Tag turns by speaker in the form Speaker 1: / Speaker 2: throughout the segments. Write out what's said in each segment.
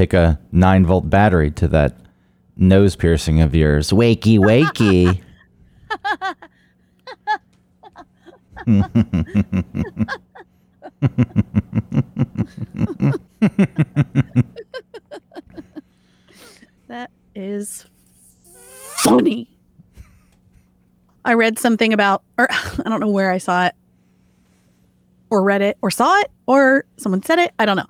Speaker 1: take a nine volt battery to that nose piercing of yours. Wakey, wakey.
Speaker 2: That is funny. I read something about, or I don't know where I saw it, or read it, or saw it, or someone said it. I don't know.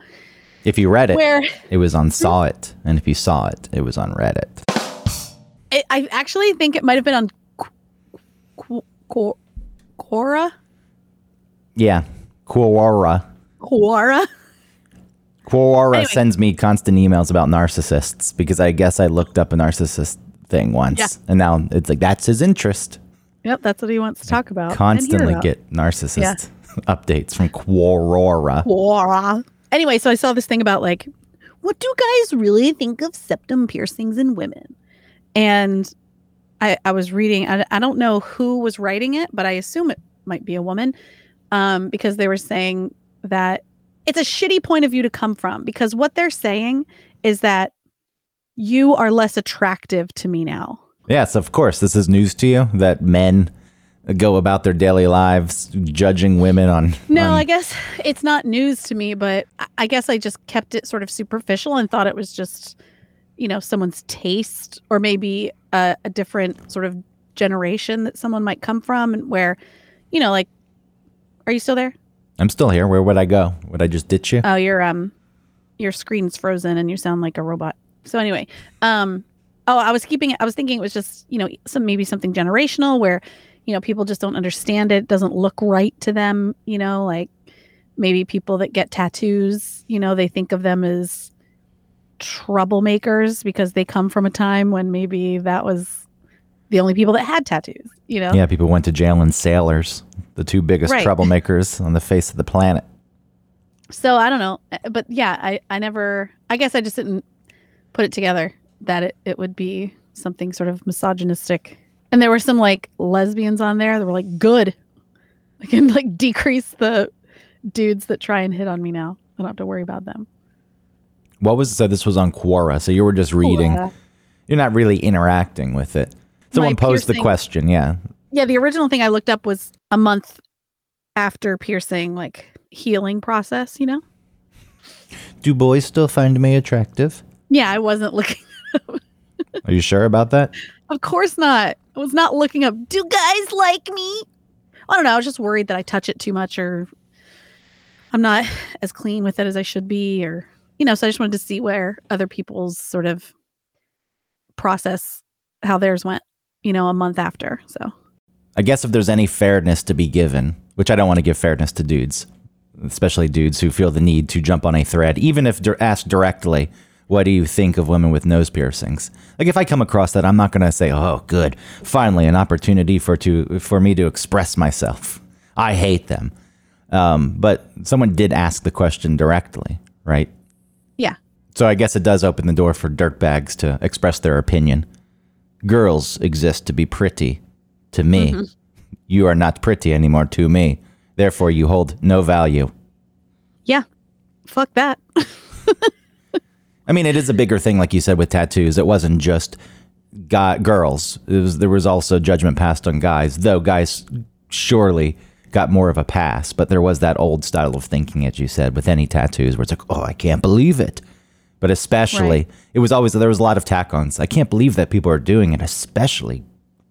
Speaker 1: If you read it,
Speaker 2: Where
Speaker 1: it was on Saw It. And if you saw it, it was on Reddit.
Speaker 2: it, I actually think it might have been on Qu- Qu- Qu- Quora.
Speaker 1: Yeah. Quora.
Speaker 2: Quora.
Speaker 1: Quora
Speaker 2: Anyway.
Speaker 1: sends me constant emails about narcissists because I guess I looked up a narcissist thing once.
Speaker 2: Yeah.
Speaker 1: And now it's like, that's his interest.
Speaker 2: Yep, that's what he wants to talk about. hear
Speaker 1: Constantly
Speaker 2: about.
Speaker 1: get narcissist
Speaker 2: Yeah.
Speaker 1: updates from Quora.
Speaker 2: Quora. Anyway, so I saw this thing about like, what do guys really think of septum piercings in women? And I, I was reading, I, I don't know who was writing it, but I assume it might be a woman um, because they were saying that it's a shitty point of view to come from because what they're saying is that you are less attractive to me now.
Speaker 1: Yes, of course. This is news to you that men go about their daily lives judging women on.
Speaker 2: No,
Speaker 1: on-
Speaker 2: I guess it's not news to me, but I- guess I just kept it sort of superficial and thought it was just, you know, someone's taste or maybe a, a different sort of generation that someone might come from and where, you know, like, are you still there?
Speaker 1: I'm still here. Where would I go? Would I just ditch you?
Speaker 2: Oh, your um, your screen's frozen and you sound like a robot. So anyway, um, oh, I was keeping it. I was thinking it was just you know some maybe something generational where, you know, people just don't understand it. Doesn't look right to them. You know, like maybe people that get tattoos, you know, they think of them as troublemakers because they come from a time when maybe that was the only people that had tattoos. You know,
Speaker 1: yeah, people went to jail and sailors, the two biggest
Speaker 2: Right.
Speaker 1: troublemakers on the face of the planet.
Speaker 2: so I don't know, Uh, but yeah, I I never. I guess I just didn't put it together that it it would be something sort of misogynistic. And there were some like lesbians on there that were like, good. I can like decrease the dudes that try and hit on me now. I don't have to worry about them.
Speaker 1: What was so? This was on Quora, so you were just reading.
Speaker 2: Quora.
Speaker 1: You're not really interacting with it. Someone posed the question. Yeah,
Speaker 2: Yeah, the original thing I looked up was a month after piercing, like healing process, you know?
Speaker 1: do boys still find me attractive?
Speaker 2: Yeah, I wasn't looking.
Speaker 1: Are you sure about that?
Speaker 2: Of course not. Was not looking up. Do guys like me? I don't know. I was just worried that I touch it too much or I'm not as clean with it as I should be or you know, so I just wanted to see where other people's sort of process how theirs went, you know, a month after. So
Speaker 1: I guess if there's any fairness to be given, which I don't want to give fairness to dudes, especially dudes who feel the need to jump on a thread, even if asked directly, what do you think of women with nose piercings? Like if I come across that, I'm not going to say, "Oh, good, finally an opportunity for to for me to express myself." I hate them, um, but someone did ask the question directly, right?
Speaker 2: yeah.
Speaker 1: So I guess it does open the door for dirtbags to express their opinion. Girls exist to be pretty to me. You are not pretty anymore to me. Therefore, you hold no value.
Speaker 2: Yeah. Fuck that.
Speaker 1: I mean, it is a bigger thing, like you said, with tattoos. It wasn't just guy, girls. It was, there was also judgment passed on guys, though guys surely got more of a pass. But there was that old style of thinking, as you said, with any tattoos, where it's like, oh, I can't believe it. But especially,
Speaker 2: Right.
Speaker 1: it was always there was a lot of tack-ons. I can't believe that people are doing it, especially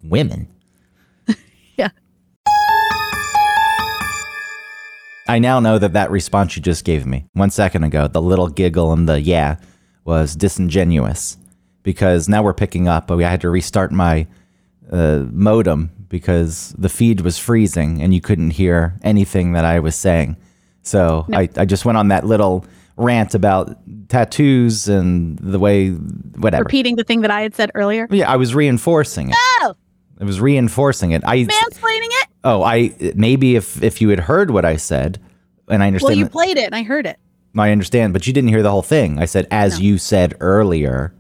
Speaker 1: women.
Speaker 2: yeah.
Speaker 1: I now know that that response you just gave me one second ago, the little giggle and the yeah, was disingenuous because now we're picking up. I had to restart my uh, modem because the feed was freezing and you couldn't hear anything that I was saying. So I, I just went on that little rant about tattoos and the way, whatever.
Speaker 2: Repeating the thing that I had said earlier.
Speaker 1: Yeah, I was reinforcing it.
Speaker 2: Oh,
Speaker 1: I was reinforcing it. I
Speaker 2: mansplaining it?
Speaker 1: oh I maybe if if you had heard what I said, and I understand.
Speaker 2: Well, you
Speaker 1: that-
Speaker 2: played it and I heard it.
Speaker 1: I understand, but you didn't hear the whole thing. I said, as you said earlier.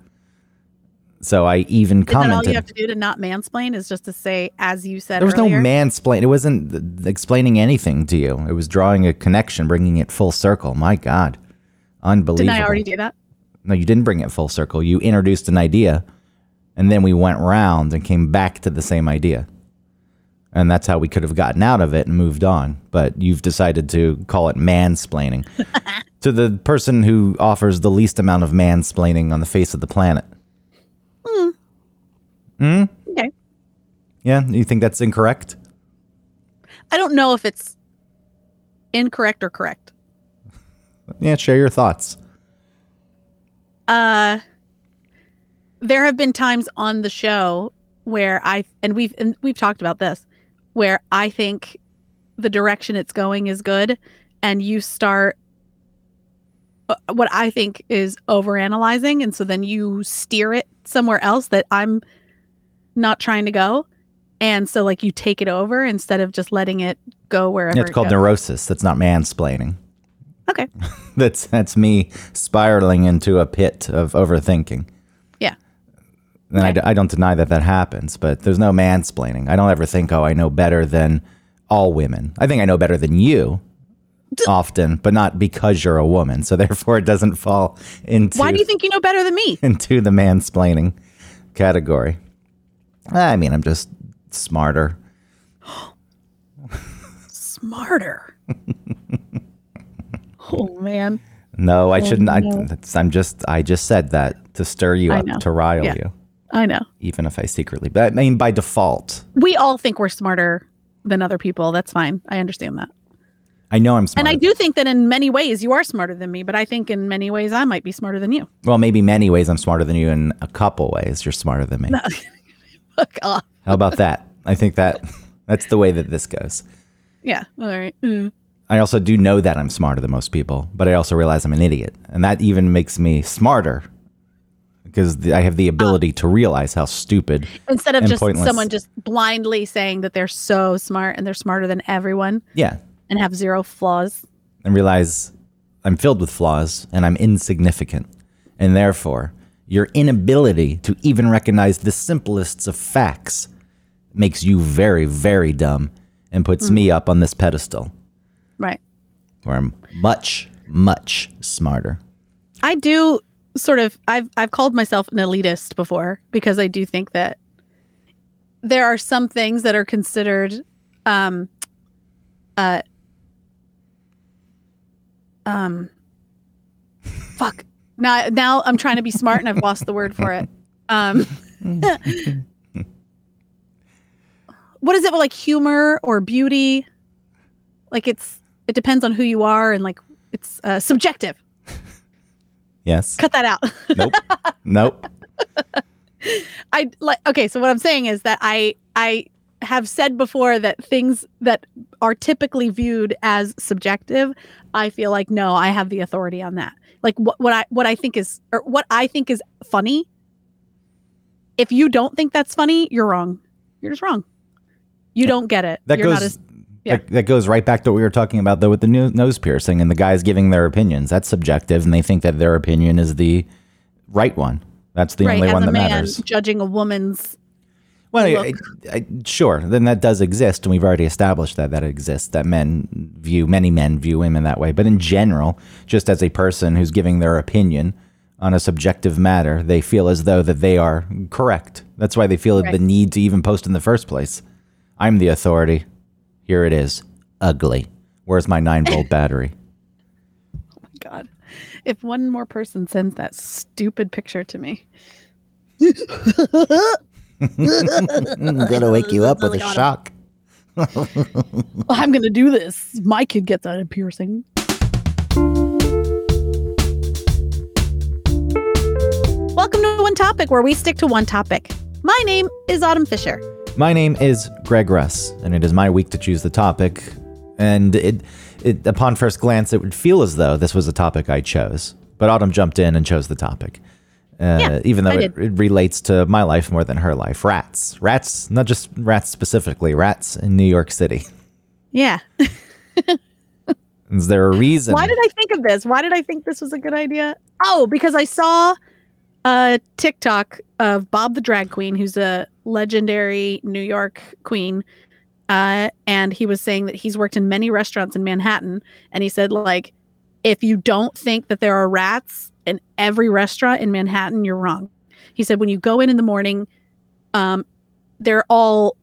Speaker 1: So I even
Speaker 2: that all you have to do to not mansplain is just to say, as you said
Speaker 1: There was
Speaker 2: earlier?
Speaker 1: no mansplain. It wasn't th- explaining anything to you. It was drawing a connection, bringing it full circle. My God, unbelievable.
Speaker 2: Didn't I already do that?
Speaker 1: No, you didn't bring it full circle. You introduced an idea, and then we went round and came back to the same idea. And that's how we could have gotten out of it and moved on. But you've decided to call it mansplaining to the person who offers the least amount of mansplaining on the face of the planet. Hmm.
Speaker 2: Okay.
Speaker 1: Yeah, you think that's incorrect?
Speaker 2: I don't know if it's incorrect or correct.
Speaker 1: Yeah, share your thoughts.
Speaker 2: Uh there have been times on the show where I and we've and we've talked about this where I think the direction it's going is good and you start Uh, what I think is overanalyzing and so then you steer it somewhere else that I'm not trying to go and so like you take it over instead of just letting it go wherever
Speaker 1: Yeah, it's
Speaker 2: it
Speaker 1: called
Speaker 2: goes.
Speaker 1: neurosis. That's not mansplaining.
Speaker 2: Okay.
Speaker 1: That's that's me spiraling into a pit of overthinking.
Speaker 2: Yeah.
Speaker 1: And I
Speaker 2: Okay.
Speaker 1: d- I, don't deny that that happens, but there's no mansplaining. I don't ever think, oh, I know better than all women. I think I know better than you often, but not because you're a woman. So therefore, it doesn't fall into
Speaker 2: Why do you think you know better than me?
Speaker 1: into the mansplaining category. I mean, I'm just smarter.
Speaker 2: Smarter. oh man.
Speaker 1: No, I
Speaker 2: Oh,
Speaker 1: shouldn't. I,
Speaker 2: no.
Speaker 1: I'm just. I just said that to stir you
Speaker 2: I
Speaker 1: up,
Speaker 2: know.
Speaker 1: to rile
Speaker 2: Yeah.
Speaker 1: you,
Speaker 2: I know.
Speaker 1: even if I secretly. But I mean, by default,
Speaker 2: We all think we're smarter than other people. That's fine. I understand that.
Speaker 1: I know I'm smart.
Speaker 2: And I do think that in many ways you are smarter than me, but I think in many ways I might be smarter than you.
Speaker 1: Well, maybe many ways I'm smarter than you. In a couple ways, you're smarter than me.
Speaker 2: Fuck off.
Speaker 1: How about that? I think that that's the way that this goes.
Speaker 2: Yeah. All right. Mm.
Speaker 1: I also do know that I'm smarter than most people, but I also realize I'm an idiot, and that even makes me smarter because the, I have the ability to realize how stupid.
Speaker 2: Instead of just
Speaker 1: pointless.
Speaker 2: someone just blindly saying that they're so smart and they're smarter than everyone
Speaker 1: Yeah,
Speaker 2: and have zero flaws.
Speaker 1: and realize I'm filled with flaws and I'm insignificant. And therefore, your inability to even recognize the simplest of facts makes you very, very dumb and puts me up on this pedestal
Speaker 2: Right.
Speaker 1: where I'm much, much smarter.
Speaker 2: I do sort of I've I've called myself an elitist before because I do think that there are some things that are considered um uh um fuck. Now now I'm trying to be smart and I've lost the word for it. Um What is it like humor or beauty? Like it's it depends on who you are and like it's uh, subjective.
Speaker 1: Yes.
Speaker 2: Cut that out.
Speaker 1: Nope. nope.
Speaker 2: I like okay, so what I'm saying is that I I have said before that things that are typically viewed as subjective, I feel like no, I have the authority on that. Like what what I what I think is or what I think is funny. If you don't think that's funny, you're wrong. You're just wrong. You don't get it.
Speaker 1: That
Speaker 2: you're
Speaker 1: goes
Speaker 2: not as yeah.
Speaker 1: that, that goes right back to what we were talking about though with the no- nose piercing and the guys giving their opinions. That's subjective, and they think that their opinion is the right one. That's the
Speaker 2: right
Speaker 1: only one that
Speaker 2: man
Speaker 1: matters.
Speaker 2: judging a woman's
Speaker 1: Well, I. I, sure, then that does exist, and we've already established that that exists. That men view many men view women that way, but in general, just as a person who's giving their opinion on a subjective matter, they feel as though that they are correct. That's why they feel the need to even post in the first place. I'm the authority. Here it is. Ugly. Where's my nine volt battery?
Speaker 2: Oh my god. If one more person sends that stupid picture to me.
Speaker 1: I'm gonna wake you up with a shock.
Speaker 2: I'm going to do this. My kid gets a piercing. Welcome to One Topic, where we stick to one topic. My name is Autumn Fisher.
Speaker 1: My name is Greg Russ, and it is my week to choose the topic. And it, it, upon first glance, it would feel as though this was a topic I chose. But Autumn jumped in and chose the topic, uh,
Speaker 2: Yeah,
Speaker 1: even though it, it relates to my life more than her life. Rats, rats, not just rats specifically, rats in New York City.
Speaker 2: Yeah.
Speaker 1: Is there a reason?
Speaker 2: Why did I think of this? Why did I think this was a good idea? Oh, because I saw a TikTok of Bob the drag queen, who's a legendary New York queen. Uh, and he was saying that he's worked in many restaurants in Manhattan. And he said, like, if you don't think that there are rats in every restaurant in Manhattan, you're wrong. He said when you go in in the morning, um, they're all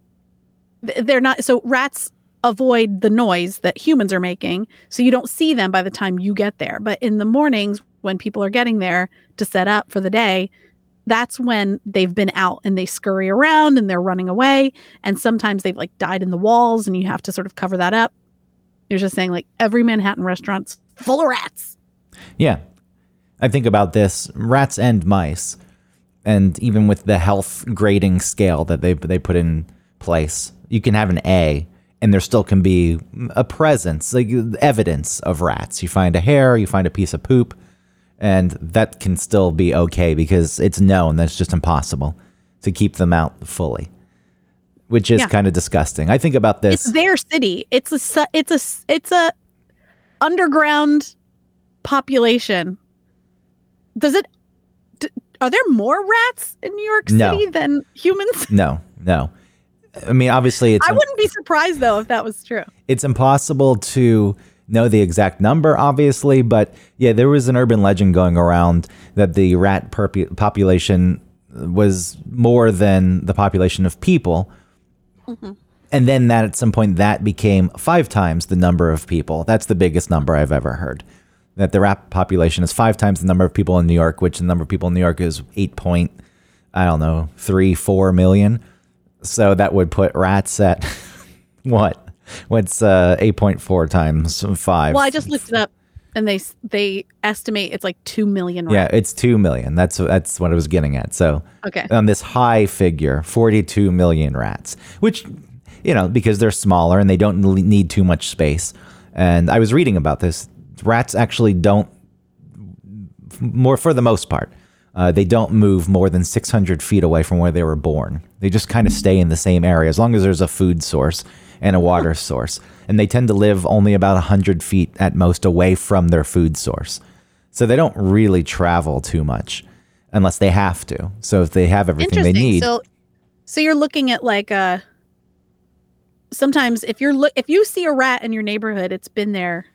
Speaker 2: they're not so rats avoid the noise that humans are making, so you don't see them by the time you get there. But in the mornings when people are getting there to set up for the day, that's when they've been out and they scurry around and they're running away. And sometimes they've like died in the walls and you have to sort of cover that up. You're just saying like every Manhattan restaurant's full of rats.
Speaker 1: Yeah. I think about this rats and mice. And even with the health grading scale that they, they put in place, you can have an A and there still can be a presence, like evidence of rats. You find a hair, you find a piece of poop, and that can still be okay because it's known that it's just impossible to keep them out fully, which is
Speaker 2: Yeah.
Speaker 1: kind of disgusting. I think about this.
Speaker 2: It's their city. It's a it's a it's a underground population. Does it d- are there more rats in New York
Speaker 1: No.
Speaker 2: City than humans?
Speaker 1: no, no. I mean, obviously, it's
Speaker 2: I wouldn't be surprised though if that was true.
Speaker 1: it's impossible to know the exact number, obviously, but yeah, there was an urban legend going around that the rat population was more than the population of people. Mm-hmm. And then that at some point that became five times the number of people. That's the biggest number I've ever heard. That the rat population is five times the number of people in New York, which the number of people in New York is eight point, I don't know, three, four million. So that would put rats at what? What's uh, 8.4 times 5?
Speaker 2: Well, I just looked it up, and they they estimate it's like two million.
Speaker 1: Yeah, it's 2 million. That's that's what I was getting at. So
Speaker 2: Okay.
Speaker 1: on this high figure, 42 million rats, which you know, because they're smaller and they don't need too much space. And I was reading about this. Rats actually don't more for the most part. Uh, they don't move more than 600 feet away from where they were born. They just kind of stay in the same area as long as there's a food source and a water source. And they tend to live only about 100 feet at most away from their food source. So they don't really travel too much unless they have to. So if they have everything they need,
Speaker 2: So, so you're looking at like a. Sometimes, if you're look, if you see a rat in your neighborhood, it's been there.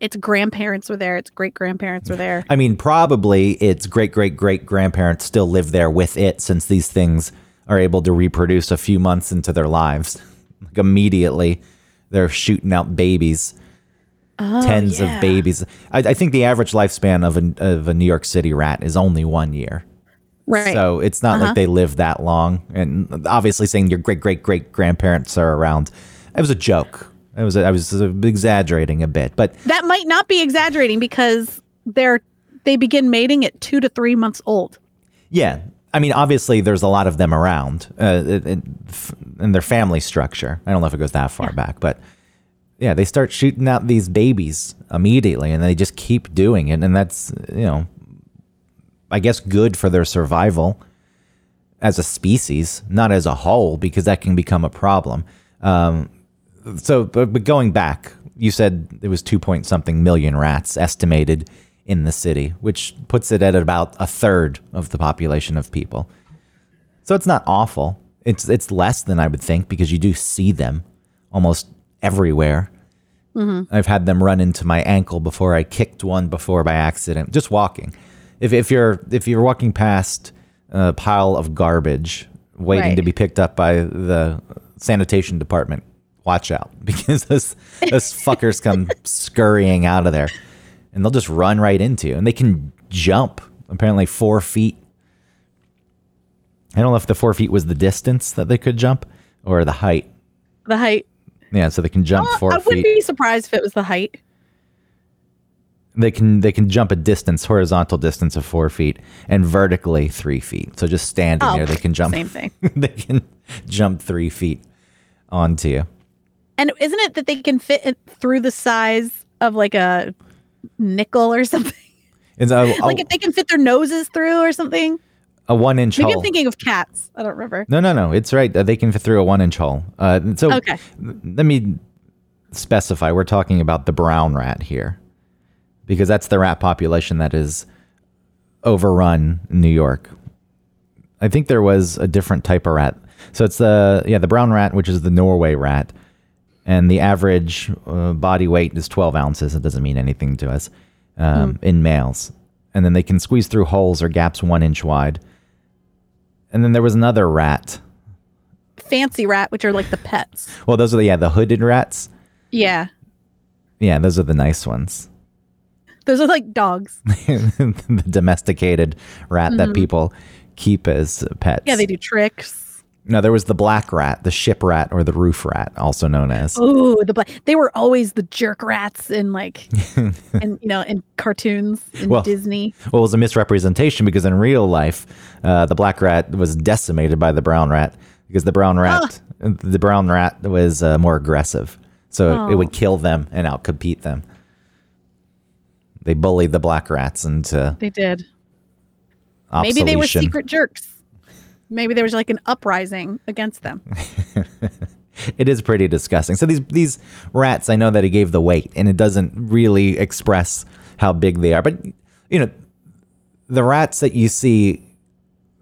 Speaker 2: Its grandparents were there. Its great grandparents were there.
Speaker 1: I mean, probably its great great great grandparents still live there with it since these things are able to reproduce a few months into their lives. Like immediately, they're shooting out babies, tens
Speaker 2: Oh, yeah.
Speaker 1: of babies. I, I think the average lifespan of a, of a New York City rat is only one year.
Speaker 2: Right.
Speaker 1: So it's not
Speaker 2: Uh-huh.
Speaker 1: like they live that long. And obviously, saying your great great great grandparents are around, it was a joke. It was I was exaggerating a bit, but
Speaker 2: that might not be exaggerating because they're they begin mating at two to three months old.
Speaker 1: Yeah. I mean, obviously, there's a lot of them around uh, in, in their family structure. I don't know if it goes that far back, but yeah, they start shooting out these babies immediately and they just keep doing it. And that's, you know, I guess good for their survival as a species, not as a whole, because that can become a problem. Um, so, but, going back, you said it was two point something million rats estimated in the city, which puts it at about a third of the population of people. So it's not awful. It's it's less than I would think because you do see them almost everywhere. Mm-hmm. I've had them run into my ankle before. I kicked one before by accident, just walking. If if you're if you're walking past a pile of garbage waiting
Speaker 2: Right.
Speaker 1: to be picked up by the sanitation department, watch out because those those fuckers come scurrying out of there, and they'll just run right into you, and they can jump apparently four feet. I don't know if the four feet was the distance that they could jump or the height.
Speaker 2: The height.
Speaker 1: Yeah, so they can jump
Speaker 2: Well,
Speaker 1: four
Speaker 2: I wouldn't
Speaker 1: feet.
Speaker 2: be surprised if it was the height.
Speaker 1: They can they can jump a distance, horizontal distance of four feet, and vertically three feet. So just standing
Speaker 2: Oh,
Speaker 1: there, they can jump.
Speaker 2: Same thing.
Speaker 1: they can jump three feet onto you.
Speaker 2: And isn't it that they can fit it through the size of like a nickel or something?
Speaker 1: It's a, a,
Speaker 2: like if they can fit their noses through or something.
Speaker 1: a one inch
Speaker 2: Maybe
Speaker 1: hole.
Speaker 2: I'm thinking of cats. I don't remember.
Speaker 1: no, no, no. It's right. Uh, They can fit through a one inch hole. Uh, so
Speaker 2: Okay.
Speaker 1: let me specify. We're talking about the brown rat here, because that's the rat population that is overrun in New York. I think there was a different type of rat. So it's the yeah the brown rat, which is the Norway rat, and the average uh, body weight is 12 ounces. It doesn't mean anything to us um, in males. and then they can squeeze through holes or gaps one inch wide. And then there was another rat.
Speaker 2: Fancy rat, which are like the pets.
Speaker 1: Well, those are the yeah the hooded rats.
Speaker 2: Yeah.
Speaker 1: Yeah, those are the nice ones.
Speaker 2: Those are like dogs.
Speaker 1: the domesticated rat that people keep as pets.
Speaker 2: Mm-hmm. Yeah, they do tricks.
Speaker 1: No, there was the black rat, the ship rat, or the roof rat, also known as.
Speaker 2: Oh, the black. They were always the jerk rats in like, in you know, in cartoons in
Speaker 1: Well,
Speaker 2: Disney.
Speaker 1: Well, it was a misrepresentation because in real life, uh, the black rat was decimated by the brown rat because the brown rat, the brown rat was uh, more aggressive, so it
Speaker 2: Oh.
Speaker 1: would kill them and outcompete them. They bullied the black rats into
Speaker 2: They did. Maybe they were secret jerks. Maybe there was like an uprising against them.
Speaker 1: It is pretty disgusting. So these these rats, I know that he gave the weight, and it doesn't really express how big they are. But you know, the rats that you see,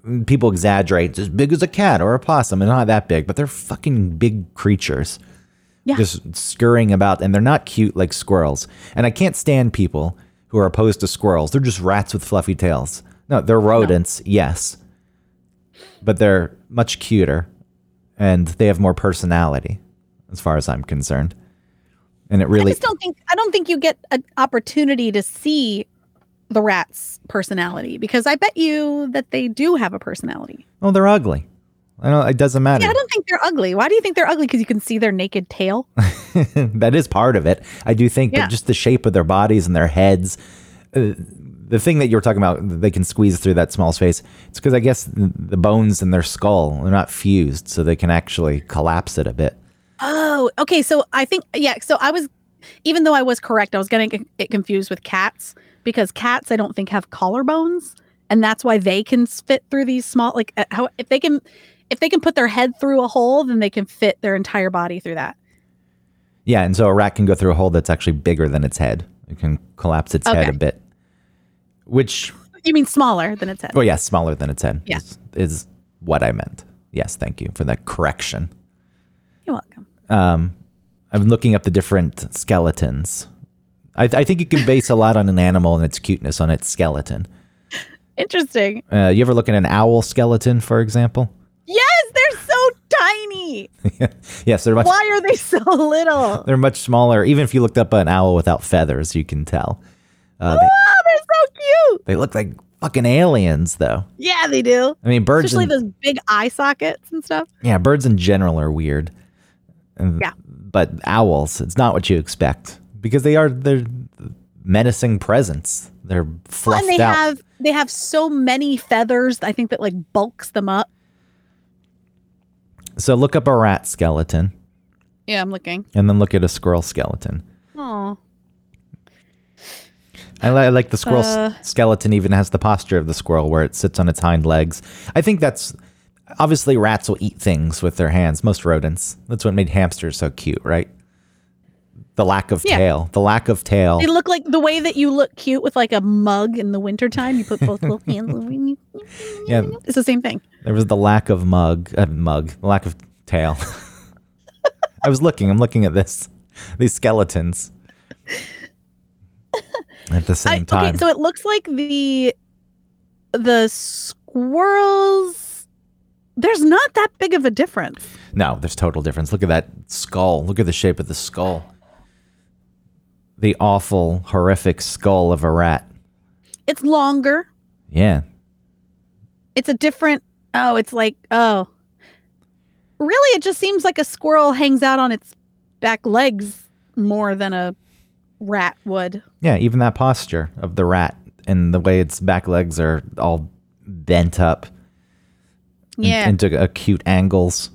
Speaker 1: mm, people exaggerate. It's as big as a cat or a possum, and not that big, but they're fucking big creatures.
Speaker 2: Yeah.
Speaker 1: Just scurrying about, and they're not cute like squirrels. And I can't stand people who are opposed to squirrels. They're just rats with fluffy tails. No, they're rodents, yes, but they're much cuter and they have more personality as far as I'm concerned. And it really I
Speaker 2: just don't think I don't think you get an opportunity to see the rat's personality because I bet you that they do have a personality.
Speaker 1: Oh, they're ugly. I don't it doesn't matter.
Speaker 2: Yeah, I don't think they're ugly. Why do you think they're ugly? Because you can see their naked tail.
Speaker 1: that is part of it. I do think
Speaker 2: Yeah.
Speaker 1: that just the shape of their bodies and their heads uh, the thing that you were talking about, they can squeeze through that small space. It's because I guess the bones in their skull are not fused, so they can actually collapse it a bit.
Speaker 2: Oh, okay. So I think yeah. So I was, even though I was correct, I was getting it confused with cats because cats I don't think have collarbones, and that's why they can fit through these small like uh, how if they can if they can put their head through a hole, then they can fit their entire body through that.
Speaker 1: Yeah, and so a rat can go through a hole that's actually bigger than its head. It can collapse its head a bit, which
Speaker 2: You mean smaller than its head?
Speaker 1: Oh, yes, smaller than its head.
Speaker 2: Yeah.
Speaker 1: is, is what I meant. Yes, thank you for that correction.
Speaker 2: You're welcome.
Speaker 1: um, I'm looking up the different skeletons. I, I think you can base a lot on an animal and its cuteness on its skeleton.
Speaker 2: Interesting.
Speaker 1: Uh, you ever look at an owl skeleton, for example?
Speaker 2: Yes, they're so tiny.
Speaker 1: yes, they're much
Speaker 2: Why are they so little?
Speaker 1: they're much smaller. Even if you looked up an owl without feathers, you can tell. Uh, they,
Speaker 2: cute.
Speaker 1: they look like fucking aliens, though.
Speaker 2: Yeah, they do.
Speaker 1: I mean, birds.
Speaker 2: Especially
Speaker 1: in-
Speaker 2: those big eye sockets and stuff.
Speaker 1: yeah, birds in general are weird. And-
Speaker 2: Yeah.
Speaker 1: but owls, it's not what you expect because they are they're menacing presence. They're fluffed
Speaker 2: and they
Speaker 1: out.
Speaker 2: have they have so many feathers. I think that like bulks them up.
Speaker 1: So look up a rat skeleton
Speaker 2: Yeah, I'm looking.
Speaker 1: and then look at a squirrel skeleton.
Speaker 2: Oh,
Speaker 1: I, li- I like the squirrel s-
Speaker 2: Uh.
Speaker 1: skeleton even has the posture of the squirrel where it sits on its hind legs. I think that's obviously rats will eat things with their hands, most rodents. That's what made hamsters so cute, right? The lack of
Speaker 2: Yeah.
Speaker 1: tail. The lack of tail.
Speaker 2: they look like the way that you look cute with like a mug in the wintertime. You put both little hands. over you-
Speaker 1: Yeah,
Speaker 2: It's the same thing.
Speaker 1: there was the lack of mug, uh, mug, the lack of tail. I was looking, I'm looking at this, these skeletons. At the
Speaker 2: I,
Speaker 1: same time.
Speaker 2: okay, so it looks like the the squirrels. There's not that big of a difference.
Speaker 1: No, there's total difference. Look at that skull. Look at the shape of the skull. The awful, horrific skull of a rat.
Speaker 2: It's longer.
Speaker 1: Yeah.
Speaker 2: It's a different. Oh, it's like oh. Really, it just seems like a squirrel hangs out on its back legs more than a rat would.
Speaker 1: Yeah, even that posture of the rat and the way its back legs are all bent up
Speaker 2: Yeah.
Speaker 1: into acute angles.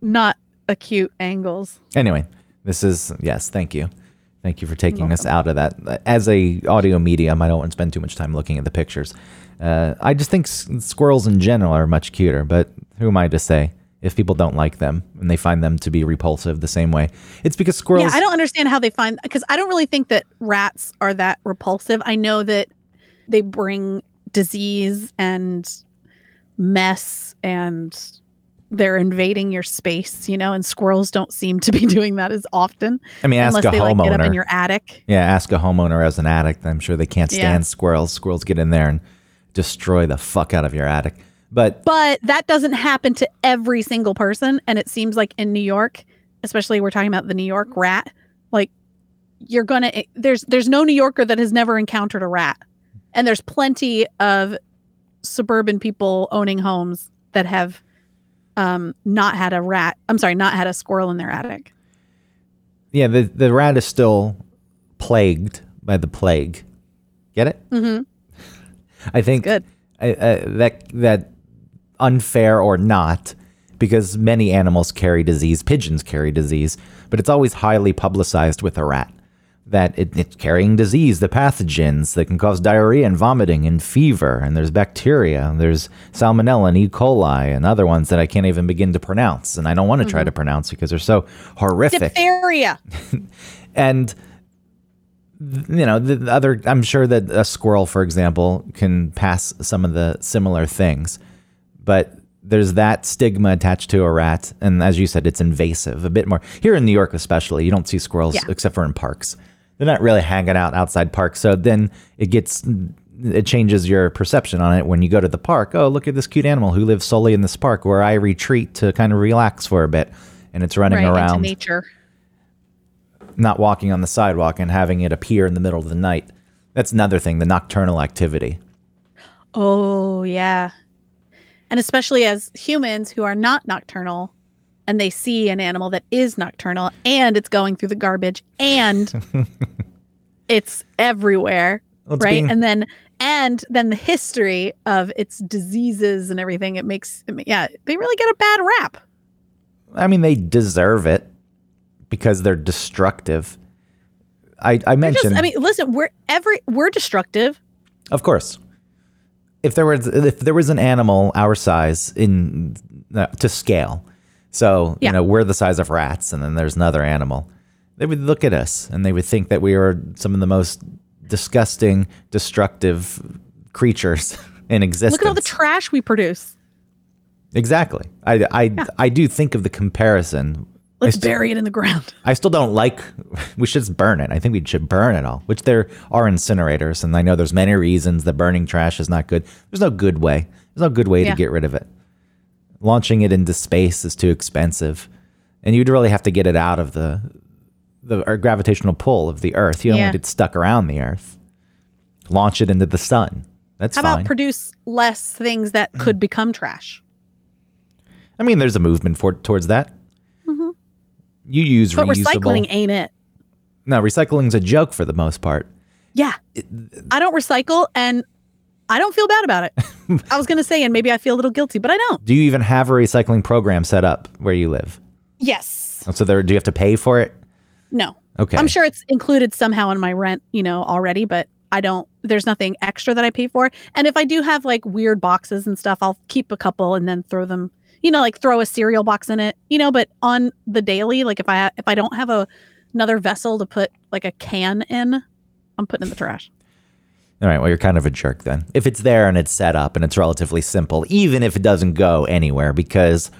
Speaker 2: not acute angles.
Speaker 1: Anyway, this is yes, thank you. Thank you for taking us out of that. As a audio medium, I don't want to spend too much time looking at the pictures. Uh, I just think s- squirrels in general are much cuter, but who am I to say if people don't like them and they find them to be repulsive the same way? It's because squirrels.
Speaker 2: Yeah, I don't understand how they find because I don't really think that rats are that repulsive. I know that they bring disease and mess and they're invading your space, you know, and squirrels don't seem to be doing that as often
Speaker 1: I mean, ask
Speaker 2: unless
Speaker 1: a
Speaker 2: they like get up in your attic.
Speaker 1: yeah, ask a homeowner as an addict. I'm sure they can't
Speaker 2: Yeah.
Speaker 1: stand squirrels. Squirrels get in there and destroy the fuck out of your attic. But
Speaker 2: But that doesn't happen to every single person. And it seems like in New York, especially we're talking about the New York rat, like you're gonna there's there's no New Yorker that has never encountered a rat. And there's plenty of suburban people owning homes that have um not had a rat. I'm sorry, not had a squirrel in their attic.
Speaker 1: yeah, the the rat is still plagued by the plague. Get it?
Speaker 2: Mm-hmm.
Speaker 1: I think
Speaker 2: Good.
Speaker 1: I, uh, that that unfair or not, because many animals carry disease. Pigeons carry disease, but it's always highly publicized with a rat that it, it's carrying disease, the pathogens that can cause diarrhea and vomiting and fever, and there's bacteria, and there's salmonella and E. coli and other ones that I can't even begin to pronounce, and I don't want to try mm-hmm. to pronounce because they're so horrific
Speaker 2: Diphtheria.
Speaker 1: and you know the other i'm sure that a squirrel for example can pass some of the similar things but there's that stigma attached to a rat and as you said it's invasive a bit more here in new york especially you don't see squirrels
Speaker 2: Yeah.
Speaker 1: except for in parks they're not really hanging out outside parks so then it gets it changes your perception on it when you go to the park oh look at this cute animal who lives solely in this park where i retreat to kind of relax for a bit and it's running
Speaker 2: right
Speaker 1: around
Speaker 2: nature.
Speaker 1: not walking on the sidewalk and having it appear in the middle of the night. That's another thing, the nocturnal activity.
Speaker 2: Oh, yeah. And especially as humans who are not nocturnal and they see an animal that is nocturnal and it's going through the garbage and it's everywhere,
Speaker 1: Well, it's
Speaker 2: right?
Speaker 1: being-
Speaker 2: and then and then the history of its diseases and everything it makes yeah, they really get a bad rap.
Speaker 1: I mean, they deserve it because they're destructive. I, I mentioned,
Speaker 2: Just, I mean, listen, we're every we're destructive.
Speaker 1: of course, if there was if there was an animal our size in uh, to scale, so
Speaker 2: Yeah.
Speaker 1: you know we're the size of rats, and then there's another animal, they would look at us and they would think that we are some of the most disgusting, destructive creatures in existence.
Speaker 2: Look at all the trash we produce.
Speaker 1: Exactly. I, I, I do think of the comparison.
Speaker 2: Let's
Speaker 1: st-
Speaker 2: bury it in the ground.
Speaker 1: I still don't like. We should just burn it. I think we should burn it all. Which there are incinerators, and I know there's many reasons that burning trash is not good. There's no good way. There's no good way
Speaker 2: Yeah.
Speaker 1: to get rid of it. Launching it into space is too expensive, and you'd really have to get it out of the the gravitational pull of the Earth. You don't
Speaker 2: Yeah.
Speaker 1: want it stuck around the Earth. Launch it into the sun. That's
Speaker 2: How
Speaker 1: fine.
Speaker 2: about produce less things that could become trash?
Speaker 1: I mean, there's a movement for towards that. You use.
Speaker 2: But
Speaker 1: reusable.
Speaker 2: recycling ain't it.
Speaker 1: No, recycling's a joke for the most part.
Speaker 2: Yeah. I don't recycle and I don't feel bad about it. I was going to say, and maybe I feel a little guilty, but I don't.
Speaker 1: Do you even have a recycling program set up where you live?
Speaker 2: Yes.
Speaker 1: So there, do you have to pay for it?
Speaker 2: No.
Speaker 1: Okay.
Speaker 2: I'm sure it's included somehow in my rent, you know, already, but I don't, there's nothing extra that I pay for. And if I do have like weird boxes and stuff, I'll keep a couple and then throw them, you know, like throw a cereal box in it, you know, but on the daily, like if I, if I don't have a, another vessel to put like a can in, I'm putting in the trash.
Speaker 1: All right. Well, you're kind of a jerk then. If it's there and it's set up and it's relatively simple, even if it doesn't go anywhere, because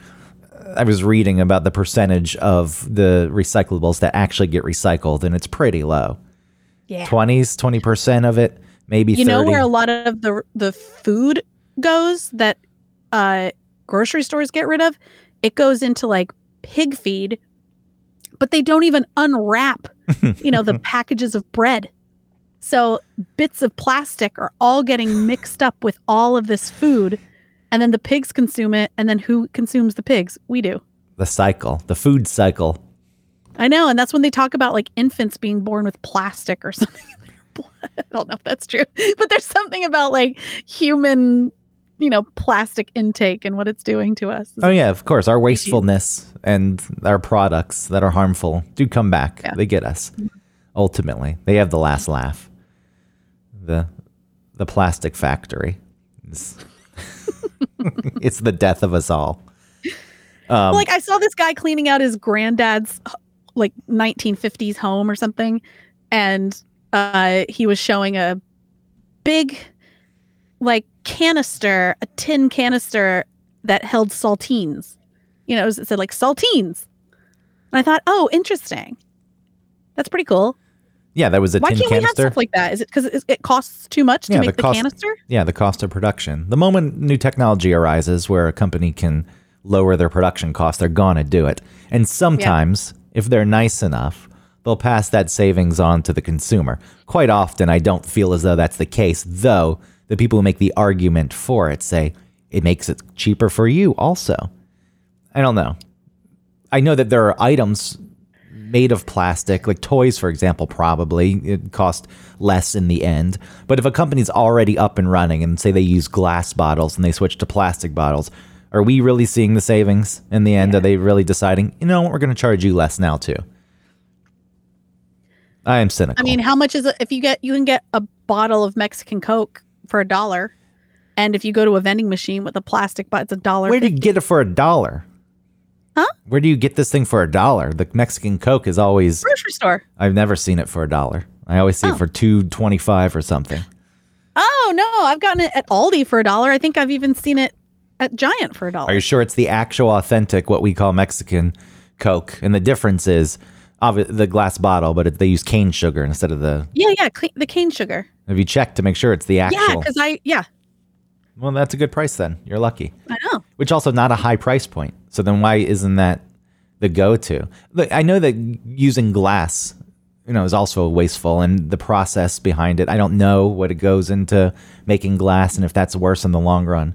Speaker 1: I was reading about the percentage of the recyclables that actually get recycled, and it's pretty low.
Speaker 2: Yeah.
Speaker 1: 20s, 20% of it, maybe
Speaker 2: you
Speaker 1: 30.
Speaker 2: know where a lot of the the food goes that uh grocery stores get rid of it goes into like pig feed but they don't even unwrap you know the packages of bread so bits of plastic are all getting mixed up with all of this food and then the pigs consume it and then who consumes the pigs we do
Speaker 1: the cycle, the food cycle.
Speaker 2: i know and that's when they talk about like infants being born with plastic or something in their blood. i don't know if that's true but there's something about like human you know plastic intake and what it's doing to us
Speaker 1: Oh yeah, of course. Our wastefulness and our products that are harmful do come back.
Speaker 2: Yeah.
Speaker 1: They get us. Ultimately, they have the last laugh. The the plastic factory. It's, it's the death of us all. Um,
Speaker 2: like i saw this guy cleaning out his granddad's like 1950s home or something and uh he was showing a big like canister a tin canister that held saltines you know, it said like saltines. And I thought, oh, interesting. That's pretty cool.
Speaker 1: Yeah, that was a
Speaker 2: Why
Speaker 1: tin
Speaker 2: can't we have
Speaker 1: canister.
Speaker 2: stuff like that? Is it because it, it costs too much to
Speaker 1: Yeah,
Speaker 2: make
Speaker 1: the
Speaker 2: the,
Speaker 1: cost-
Speaker 2: canister?
Speaker 1: yeah, the cost of production. The moment new technology arises where a company can lower their production costs, they're gonna do it. And sometimes, if they're nice enough, they'll pass that savings on to the consumer. Quite often, I don't feel as though that's the case, though the people who make the argument for it say it makes it cheaper for you also. I don't know. I know that there are items made of plastic, like toys, for example, probably it cost less in the end. But if a company's already up and running and say they use glass bottles and they switch to plastic bottles, are we really seeing the savings in the end? Are they really deciding, you know, what, we're going to charge you less now too? I am cynical.
Speaker 2: I mean, how much is it? If you get, you can get a bottle of Mexican Coke for a dollar. And if you go to a vending machine with a plastic bottle, it's a dollar.
Speaker 1: where do you get it for a dollar?
Speaker 2: Huh?
Speaker 1: Where do you get this thing for a dollar? The Mexican Coke is always.
Speaker 2: grocery store.
Speaker 1: I've never seen it for a dollar. I always see
Speaker 2: Oh.
Speaker 1: it for two twenty-five or something.
Speaker 2: Oh no, I've gotten it at Aldi for a dollar. I think I've even seen it at Giant for a dollar.
Speaker 1: Are you sure it's the actual authentic, what we call Mexican Coke? And the difference is the glass bottle, but it, they use cane sugar instead of the.
Speaker 2: yeah, yeah, cle the cane sugar.
Speaker 1: Have you checked to make sure it's the actual?
Speaker 2: Yeah, because I yeah,
Speaker 1: well, that's a good price then. You're lucky.
Speaker 2: I know.
Speaker 1: Which also not a high price point. So then why isn't that the go-to? Look, I know that using glass, you know, is also wasteful, and the process behind it. I don't know what it goes into making glass, and if that's worse in the long run.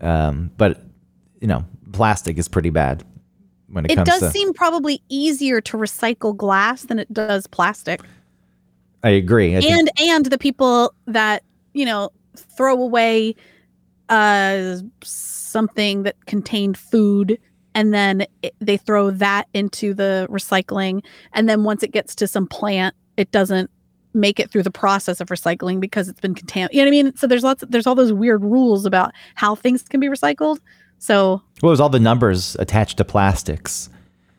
Speaker 1: Um, but you know, plastic is pretty bad when it,
Speaker 2: It
Speaker 1: comes
Speaker 2: does
Speaker 1: to.
Speaker 2: seem probably easier to recycle glass than it does plastic.
Speaker 1: I agree. I think-
Speaker 2: and and the people that you know throw away uh something that contained food and then it, they throw that into the recycling and then once it gets to some plant it doesn't make it through the process of recycling because it's been contaminated you know what i mean so there's lots of, there's all those weird rules about how things can be recycled so
Speaker 1: What was all the numbers attached to plastics?